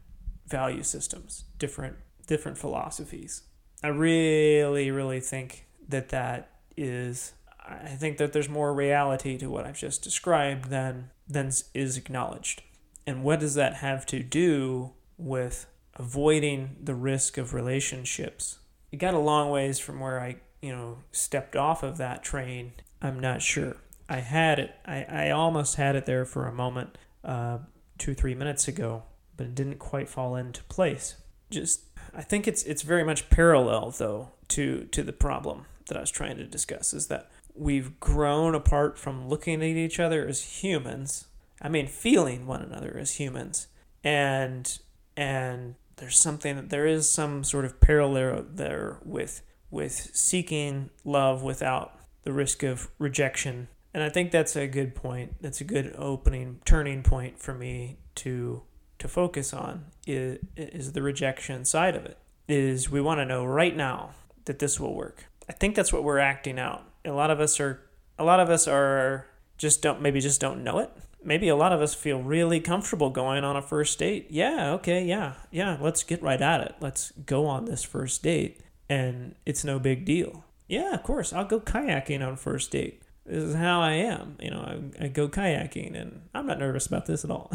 value systems, different different philosophies. I really, really think that that is. I think that there's more reality to what I've just described than than is acknowledged. And what does that have to do with avoiding the risk of relationships? It got a long ways from where I, you know, stepped off of that train. I'm not sure. I had it. I, I almost had it there for a moment, uh, two three minutes ago, but it didn't quite fall into place. Just I think it's it's very much parallel though to to the problem that I was trying to discuss is that we've grown apart from looking at each other as humans. I mean, feeling one another as humans, and and there's something that there is some sort of parallel there with with seeking love without the risk of rejection. And I think that's a good point. That's a good opening turning point for me to to focus on is, is the rejection side of it. Is we want to know right now that this will work. I think that's what we're acting out. A lot of us are a lot of us are just don't maybe just don't know it. Maybe a lot of us feel really comfortable going on a first date. Yeah, okay, yeah. Yeah, let's get right at it. Let's go on this first date and it's no big deal. Yeah, of course, I'll go kayaking on first date. This is how I am. You know, I, I go kayaking and I'm not nervous about this at all.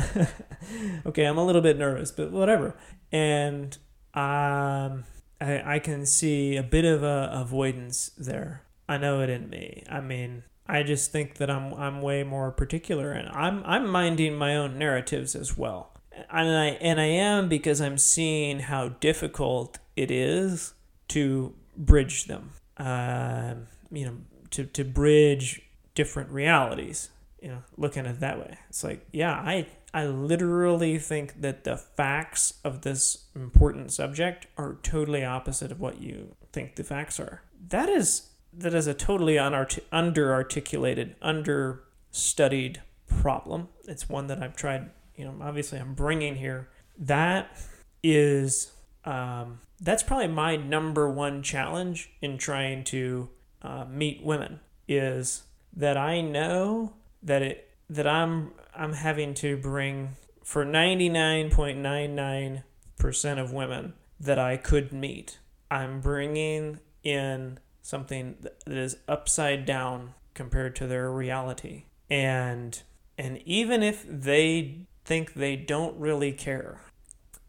okay, I'm a little bit nervous, but whatever. And um I, I can see a bit of a avoidance there. I know it in me. I mean, I just think that I'm I'm way more particular, and I'm I'm minding my own narratives as well. And I and I am because I'm seeing how difficult it is to bridge them. Uh, you know, to to bridge different realities. You know, looking at it that way, it's like, yeah, I I literally think that the facts of this important subject are totally opposite of what you think the facts are. That is that is a totally unart- under-articulated, under-studied problem. It's one that I've tried. You know, obviously, I'm bringing here. That is um, that's probably my number one challenge in trying to uh, meet women is that I know that it that I'm I'm having to bring for 99.99% of women that I could meet. I'm bringing in something that is upside down compared to their reality. And and even if they think they don't really care,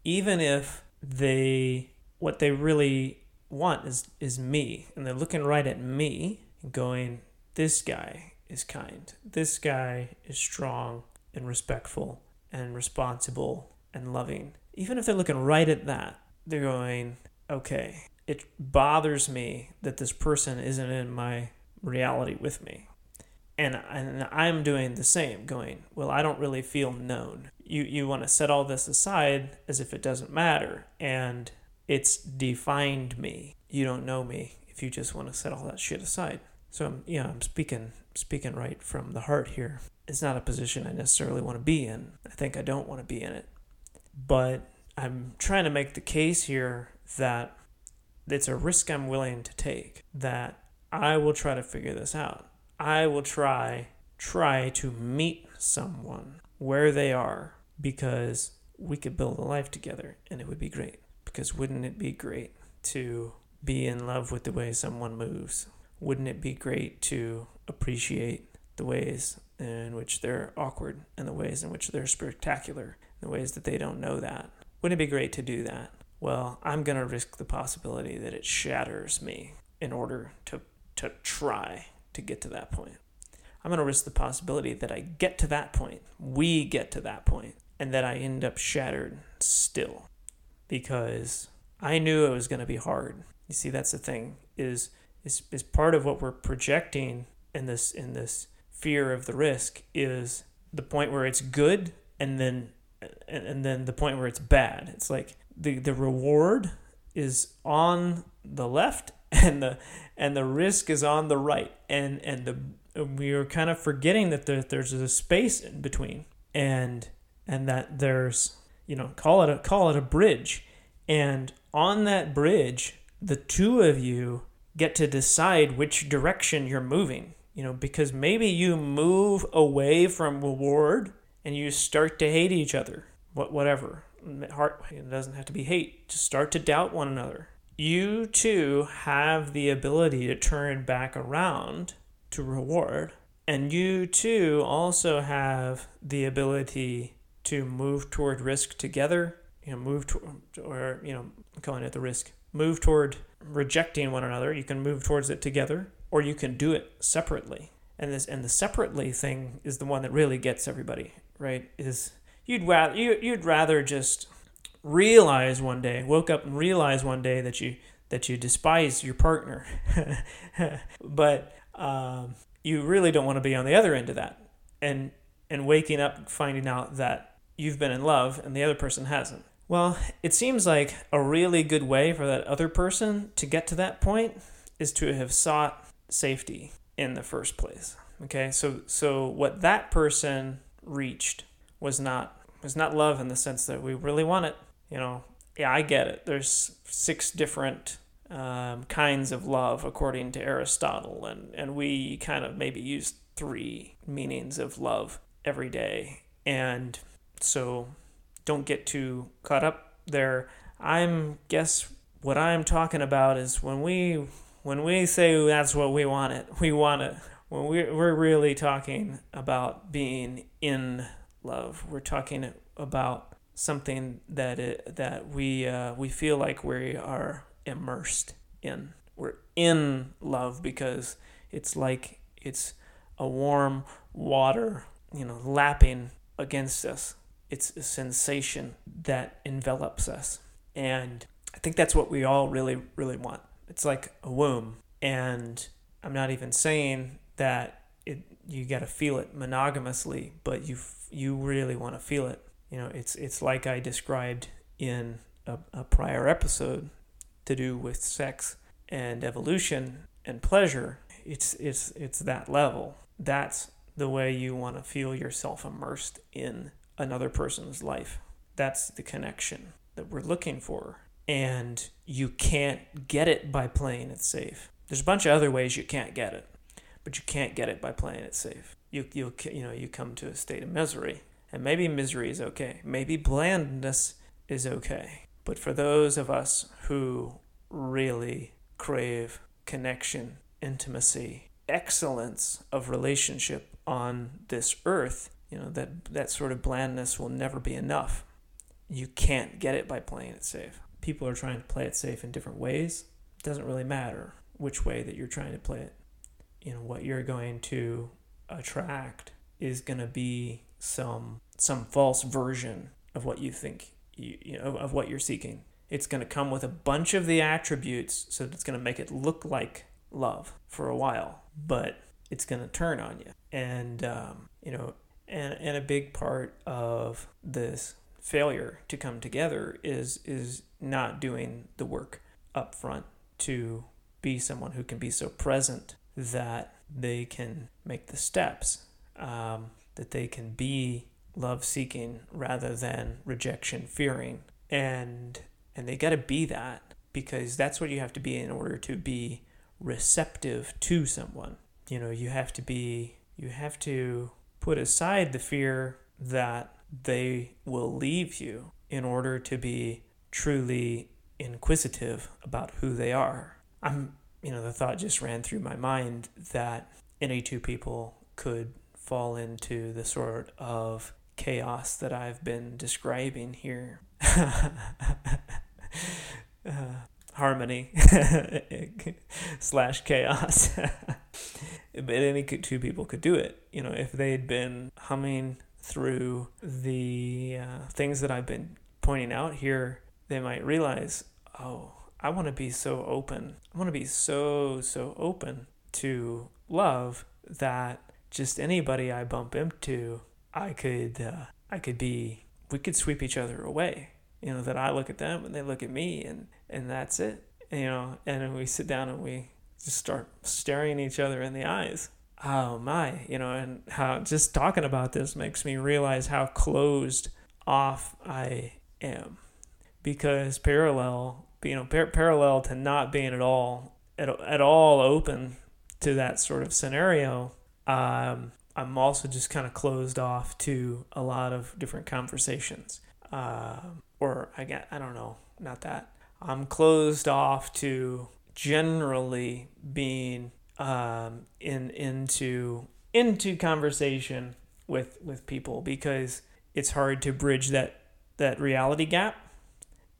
even if they what they really want is is me and they're looking right at me going this guy is kind. This guy is strong and respectful and responsible and loving. Even if they're looking right at that, they're going, okay, it bothers me that this person isn't in my reality with me. And, and I'm doing the same, going, well, I don't really feel known. You, you want to set all this aside as if it doesn't matter. And it's defined me. You don't know me if you just want to set all that shit aside. So I'm, yeah, I'm speaking speaking right from the heart here. It's not a position I necessarily want to be in. I think I don't want to be in it. But I'm trying to make the case here that it's a risk I'm willing to take, that I will try to figure this out. I will try try to meet someone where they are because we could build a life together and it would be great. Because wouldn't it be great to be in love with the way someone moves, wouldn't it be great to appreciate the ways in which they're awkward and the ways in which they're spectacular, the ways that they don't know that? Wouldn't it be great to do that? Well, I'm going to risk the possibility that it shatters me in order to, to try to get to that point. I'm going to risk the possibility that I get to that point, we get to that point, and that I end up shattered still because I knew it was going to be hard. You see, that's the thing is is is part of what we're projecting in this in this fear of the risk is the point where it's good and then and then the point where it's bad. It's like the the reward is on the left and the and the risk is on the right and and the we are kind of forgetting that there, there's a space in between and and that there's you know call it a call it a bridge and on that bridge the two of you get to decide which direction you're moving. You know, because maybe you move away from reward and you start to hate each other. What whatever. Heart it doesn't have to be hate. to start to doubt one another. You too have the ability to turn back around to reward. And you too also have the ability to move toward risk together. You know, move toward, or you know, calling it the risk. Move toward rejecting one another. You can move towards it together, or you can do it separately. And this and the separately thing is the one that really gets everybody right. Is you'd rather you, you'd rather just realize one day, woke up and realize one day that you that you despise your partner. but um, you really don't want to be on the other end of that. And and waking up finding out that you've been in love and the other person hasn't. Well, it seems like a really good way for that other person to get to that point is to have sought safety in the first place. Okay? So so what that person reached was not was not love in the sense that we really want it. You know, yeah, I get it. There's six different um, kinds of love according to Aristotle, and, and we kind of maybe use three meanings of love every day. And so don't get too caught up there. I'm guess what I'm talking about is when we when we say that's what we want it, we want it. When we're, we're really talking about being in love, we're talking about something that it, that we uh, we feel like we are immersed in. We're in love because it's like it's a warm water, you know, lapping against us. It's a sensation that envelops us. And I think that's what we all really, really want. It's like a womb. And I'm not even saying that it you got to feel it monogamously, but you you really want to feel it. You know, it's it's like I described in a, a prior episode to do with sex and evolution and pleasure. It's it's it's that level. That's the way you want to feel yourself immersed in another person's life. That's the connection that we're looking for. And you can't get it by playing it safe. There's a bunch of other ways you can't get it, but you can't get it by playing it safe. You you you know you come to a state of misery, and maybe misery is okay. Maybe blandness is okay. But for those of us who really crave connection, intimacy, excellence of relationship on this earth, you know, that, that sort of blandness will never be enough. You can't get it by playing it safe. People are trying to play it safe in different ways. It doesn't really matter which way that you're trying to play it. You know, what you're going to attract is going to be some some false version of what you think you, you know of what you're seeking. It's going to come with a bunch of the attributes so it's going to make it look like love for a while, but it's going to turn on you. And, um, you know, and, and a big part of this failure to come together is is not doing the work up front to be someone who can be so present that they can make the steps, um, that they can be love seeking rather than rejection fearing. And and they got to be that because that's what you have to be in order to be receptive to someone. You know, you have to be, you have to put aside the fear that they will leave you in order to be truly inquisitive about who they are. I'm, you know, the thought just ran through my mind that any two people could fall into the sort of chaos that I've been describing here. uh, harmony slash chaos. but any two people could do it. You know, if they'd been humming through the uh, things that I've been pointing out here, they might realize, oh, I want to be so open. I want to be so, so open to love that just anybody I bump into, I could, uh, I could be, we could sweep each other away you know that I look at them and they look at me and and that's it you know and we sit down and we just start staring each other in the eyes oh my you know and how just talking about this makes me realize how closed off I am because parallel you know par- parallel to not being at all at, at all open to that sort of scenario um, I'm also just kind of closed off to a lot of different conversations uh, or I get I don't know, not that. I'm closed off to generally being um, in into into conversation with with people because it's hard to bridge that that reality gap,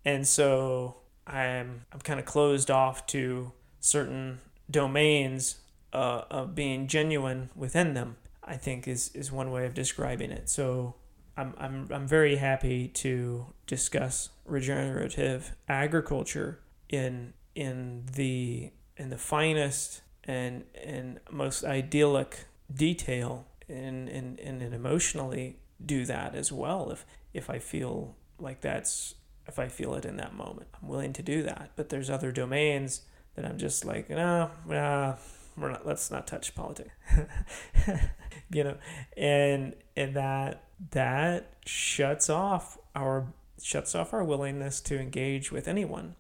and so I'm I'm kind of closed off to certain domains uh, of being genuine within them. I think is is one way of describing it. So I'm, I'm, I'm very happy to discuss regenerative agriculture in in the in the finest and and most idyllic detail and, and, and emotionally do that as well if if I feel like that's if I feel it in that moment. I'm willing to do that. But there's other domains that I'm just like, no, nah, we're not let's not touch politics. you know, and and that that shuts off our shuts off our willingness to engage with anyone.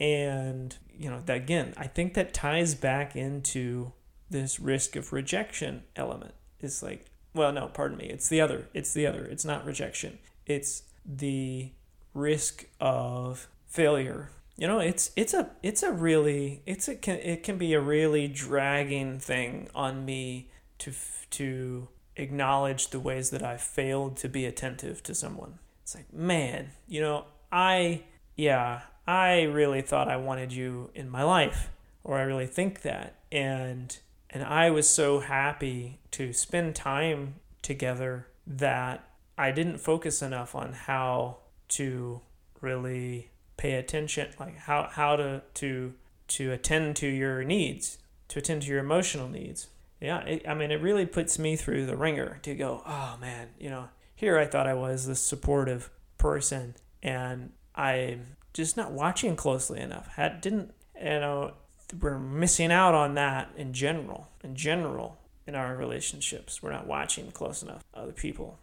And, you know, that again, I think that ties back into this risk of rejection element. It's like, well, no, pardon me. It's the other. It's the other. It's not rejection. It's the risk of failure. You know, it's it's a it's a really it's a can it can be a really dragging thing on me to to acknowledge the ways that I failed to be attentive to someone. It's like, man, you know, I yeah, I really thought I wanted you in my life or I really think that and and I was so happy to spend time together that I didn't focus enough on how to really pay attention like how how to to to attend to your needs to attend to your emotional needs. Yeah it, i mean it really puts me through the wringer to go oh man you know here i thought i was this supportive person and i'm just not watching closely enough. Had didn't you know we're missing out on that in general in general in our relationships. We're not watching close enough other people.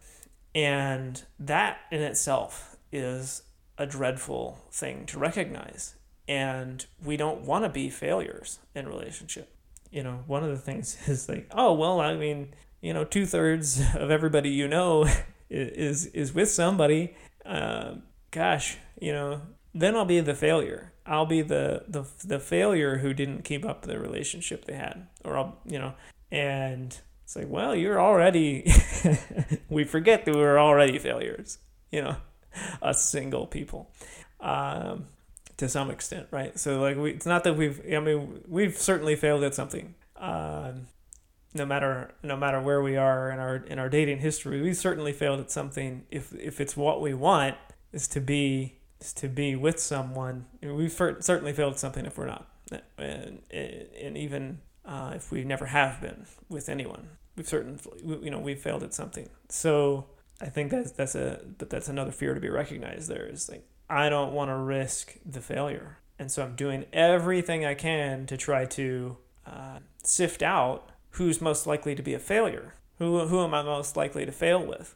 And that in itself is a dreadful thing to recognize. And we don't want to be failures in relationship. You know, one of the things is like, oh well, I mean, you know, two thirds of everybody you know is is with somebody. Uh, gosh, you know, then I'll be the failure. I'll be the the the failure who didn't keep up the relationship they had, or I'll, you know, and it's like, well, you're already. we forget that we're already failures. You know us single people um, to some extent, right? So like we, it's not that we've. I mean, we've certainly failed at something. Um, no matter no matter where we are in our in our dating history, we certainly failed at something. If if it's what we want is to be is to be with someone, we've certainly failed at something if we're not, and and even uh, if we never have been with anyone, we've certainly you know we've failed at something. So I think that's that's a but that's another fear to be recognized. There is like I don't want to risk the failure, and so I'm doing everything I can to try to uh, sift out who's most likely to be a failure. Who who am I most likely to fail with?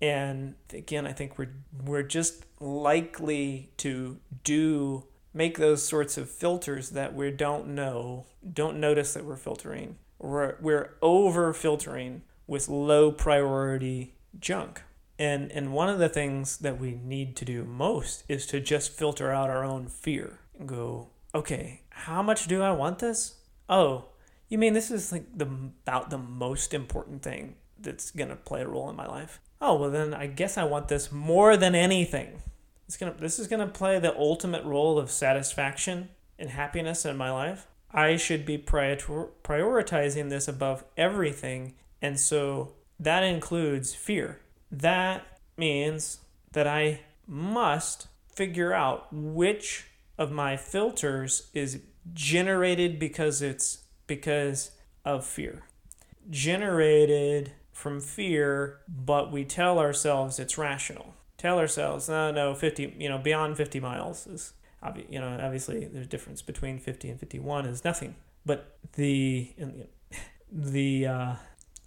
And again, I think we're we're just likely to do make those sorts of filters that we don't know, don't notice that we're filtering. We're we're over filtering with low priority junk. And and one of the things that we need to do most is to just filter out our own fear and go, okay, how much do I want this? Oh, you mean this is like the about the most important thing that's gonna play a role in my life? Oh well, then I guess I want this more than anything. It's gonna this is gonna play the ultimate role of satisfaction and happiness in my life. I should be prior- prioritizing this above everything, and so that includes fear. That means that I must figure out which of my filters is generated because it's because of fear. Generated from fear, but we tell ourselves it's rational. Tell ourselves, no, no, 50, you know, beyond 50 miles is, you know, obviously a difference between 50 and 51 is nothing. But the, the, uh,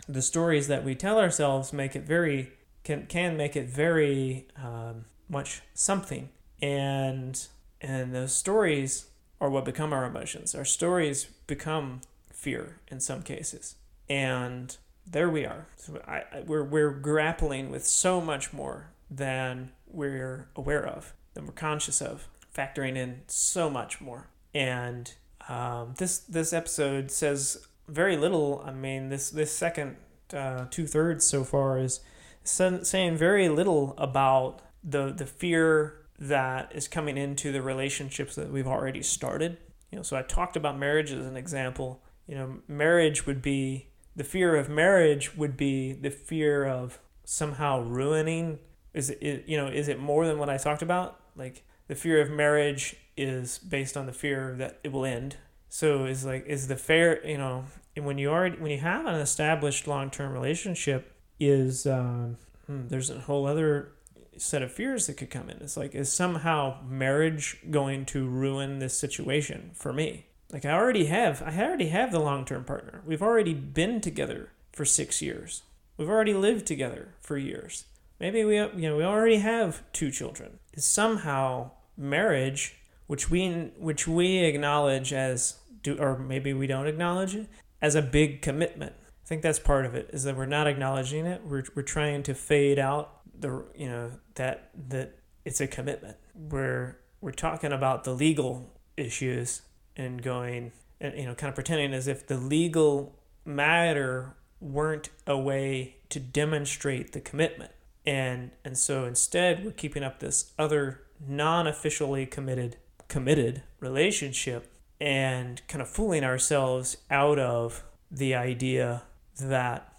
the stories that we tell ourselves make it very can can make it very um, much something. And and those stories are what become our emotions. Our stories become fear in some cases. And there we are. So I, I, we're, we're grappling with so much more than we're aware of than we're conscious of factoring in so much more. And um, this this episode says very little. I mean, this this second uh, two thirds so far is saying very little about the the fear that is coming into the relationships that we've already started. You know, so I talked about marriage as an example. You know, marriage would be the fear of marriage would be the fear of somehow ruining. Is it you know is it more than what I talked about? Like the fear of marriage is based on the fear that it will end. So is like is the fair you know when you already when you have an established long term relationship is um, hmm, there's a whole other set of fears that could come in. It's like is somehow marriage going to ruin this situation for me? Like I already have I already have the long term partner. We've already been together for six years. We've already lived together for years. Maybe we you know we already have two children. Is somehow marriage, which we which we acknowledge as do or maybe we don't acknowledge it as a big commitment. I think that's part of it is that we're not acknowledging it. We're we're trying to fade out the you know that that it's a commitment. We're we're talking about the legal issues and going and you know kind of pretending as if the legal matter weren't a way to demonstrate the commitment. And and so instead we're keeping up this other non-officially committed committed relationship and kind of fooling ourselves out of the idea that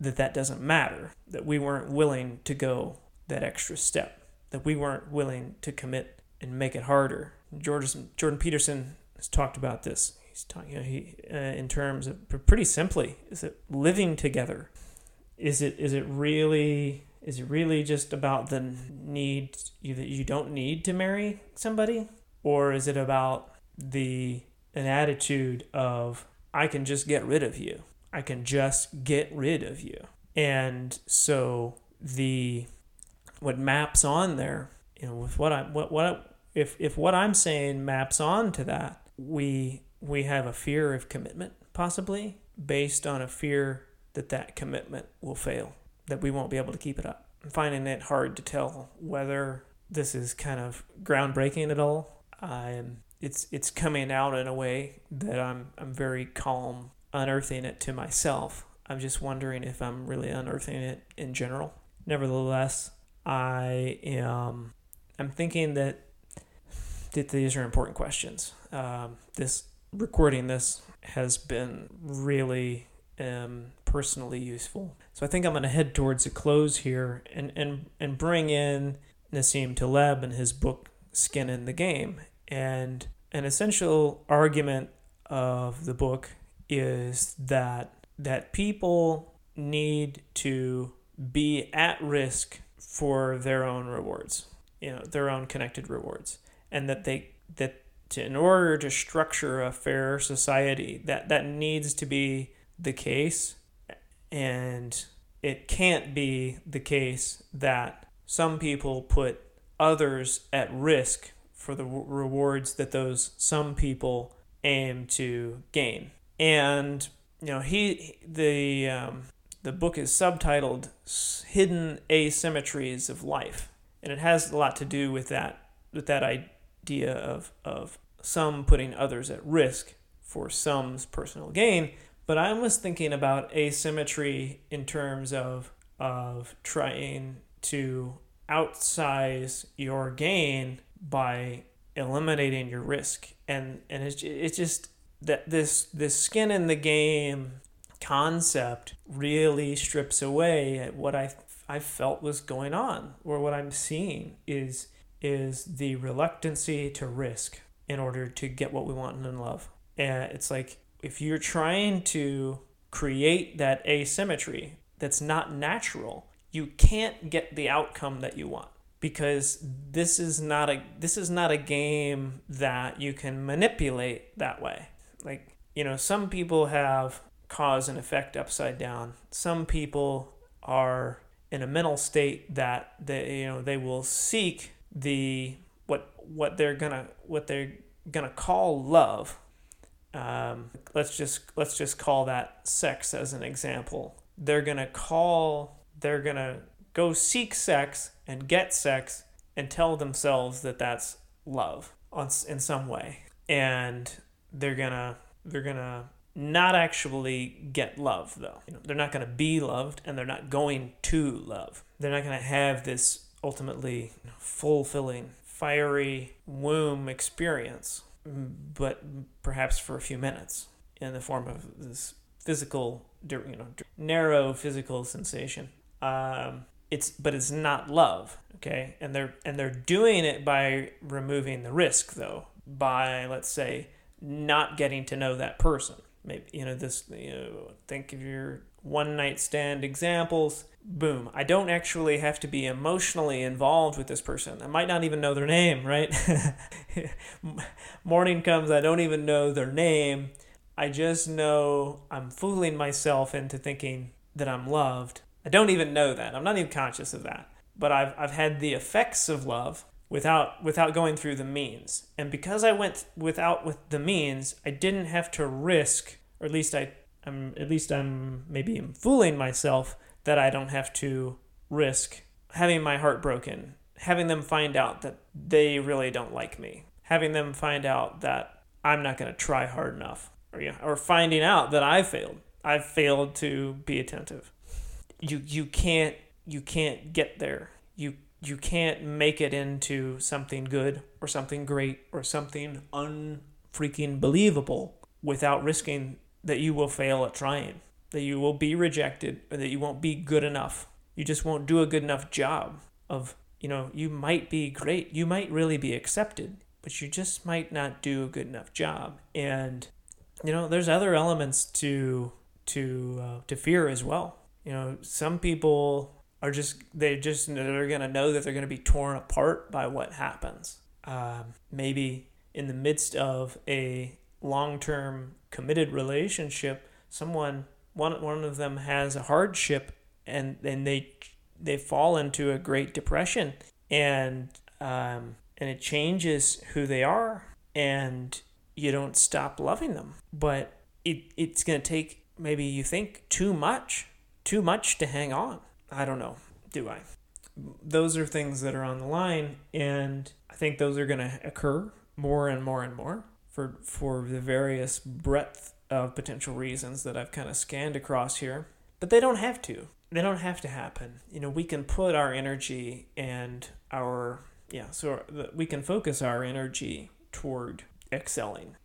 that that doesn't matter that we weren't willing to go that extra step that we weren't willing to commit and make it harder. Jordan, jordan peterson has talked about this. He's talking you know, he, uh, in terms of pretty simply is it living together? Is it is it really is it really just about the need you that you don't need to marry somebody or is it about the an attitude of I can just get rid of you. I can just get rid of you. And so the what maps on there, you know, with what I what what if if what I'm saying maps on to that, we we have a fear of commitment possibly based on a fear that that commitment will fail, that we won't be able to keep it up. I'm finding it hard to tell whether this is kind of groundbreaking at all. I'm it's it's coming out in a way that I'm I'm very calm unearthing it to myself. I'm just wondering if I'm really unearthing it in general. Nevertheless, I am I'm thinking that that these are important questions. Um, this recording this has been really um, personally useful. So I think I'm going to head towards a close here and, and, and bring in Nassim Taleb and his book Skin in the Game. And an essential argument of the book is that that people need to be at risk for their own rewards, you know, their own connected rewards, and that they that to, in order to structure a fair society, that that needs to be the case, and it can't be the case that some people put others at risk for the rewards that those some people aim to gain. And you know, he the um, the book is subtitled "Hidden Asymmetries of Life," and it has a lot to do with that with that idea of of some putting others at risk for some's personal gain. But I was thinking about asymmetry in terms of of trying to outsize your gain by eliminating your risk and and it's, it's just that this this skin in the game concept really strips away at what I I felt was going on or what I'm seeing is is the reluctancy to risk in order to get what we want in love. And it's like if you're trying to create that asymmetry that's not natural, you can't get the outcome that you want because this is not a this is not a game that you can manipulate that way. Like, you know, some people have cause and effect upside down. Some people are in a mental state that they you know they will seek the what what they're gonna what they're gonna call love. Um, let's just let's just call that sex as an example. They're gonna call they're gonna go seek sex and get sex and tell themselves that that's love in some way. And they're gonna they're gonna not actually get love though. You know, they're not gonna be loved and they're not going to love. They're not gonna have this ultimately fulfilling fiery womb experience but perhaps for a few minutes in the form of this physical you know narrow physical sensation. Um, it's but it's not love Okay, and they're and they're doing it by removing the risk, though, by let's say not getting to know that person. Maybe you know this. You know, think of your one night stand examples. Boom. I don't actually have to be emotionally involved with this person. I might not even know their name, right? Morning comes, I don't even know their name. I just know I'm fooling myself into thinking that I'm loved. I don't even know that. I'm not even conscious of that. But I've, I've had the effects of love without without going through the means. And because I went without with the means, I didn't have to risk, or at least I I'm at least I'm maybe I'm fooling myself that I don't have to risk having my heart broken, having them find out that they really don't like me, having them find out that I'm not going to try hard enough, or yeah, or finding out that I failed. I've failed to be attentive. You you can't you can't get there. You you can't make it into something good or something great or something unfreaking believable without risking that you will fail at trying, that you will be rejected, or that you won't be good enough. You just won't do a good enough job of, you know, you might be great, you might really be accepted, but you just might not do a good enough job. And you know, there's other elements to to uh, to fear as well. You know, some people are just they just they're gonna know that they're gonna be torn apart by what happens. Um, maybe in the midst of a long-term committed relationship, someone one one of them has a hardship and then they they fall into a great depression and um, and it changes who they are and you don't stop loving them but it it's going to take maybe you think too much too much to hang on i don't know do i those are things that are on the line and i think those are going to occur more and more and more for for the various breadth of potential reasons that I've kind of scanned across here. But they don't have to. They don't have to happen. You know, we can put our energy and our yeah, so we can focus our energy toward excelling.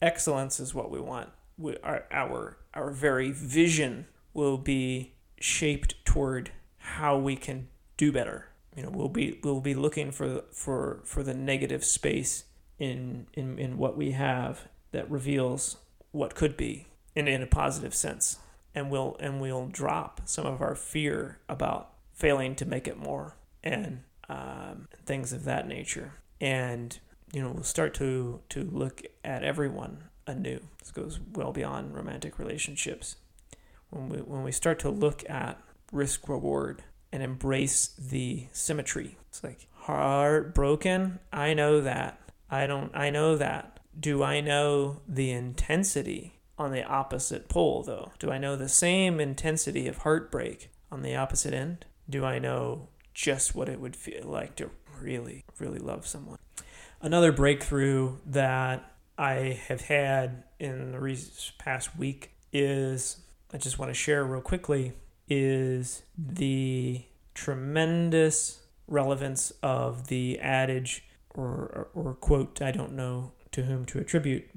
Excellence is what we want. We, our, our our very vision will be shaped toward how we can do better. You know, we'll be we'll be looking for for for the negative space in in, in what we have that reveals what could be in, in a positive sense. And we'll and we'll drop some of our fear about failing to make it more and um, things of that nature. And you know we'll start to to look at everyone anew. This goes well beyond romantic relationships when we when we start to look at risk reward and embrace the symmetry it's like heartbroken i know that I don't I know that. Do I know the intensity on the opposite pole though? Do I know the same intensity of heartbreak on the opposite end? Do I know just what it would feel like to really really love someone? Another breakthrough that I have had in the past week is I just want to share real quickly is the tremendous relevance of the adage or, or quote, I don't know to whom to attribute.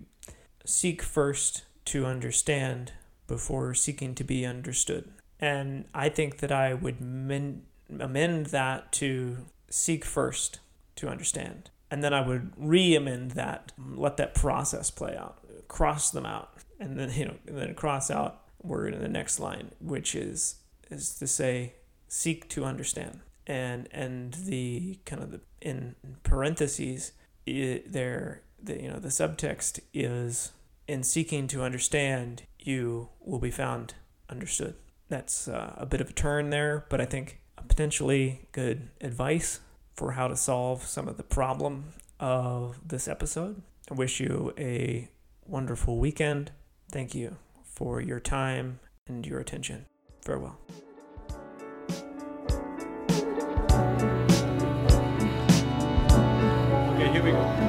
Seek first to understand before seeking to be understood. And I think that I would men- amend that to seek first to understand. And then I would re amend that, let that process play out, cross them out, and then, you know, and then cross out word in the next line, which is is to say, seek to understand. And and the kind of the in parentheses it, there the you know the subtext is in seeking to understand you will be found understood. That's uh, a bit of a turn there but i think potentially good advice for how to solve some of the problem of this episode. I wish you a wonderful weekend. Thank you for your time and your attention farewell Okay, here we go.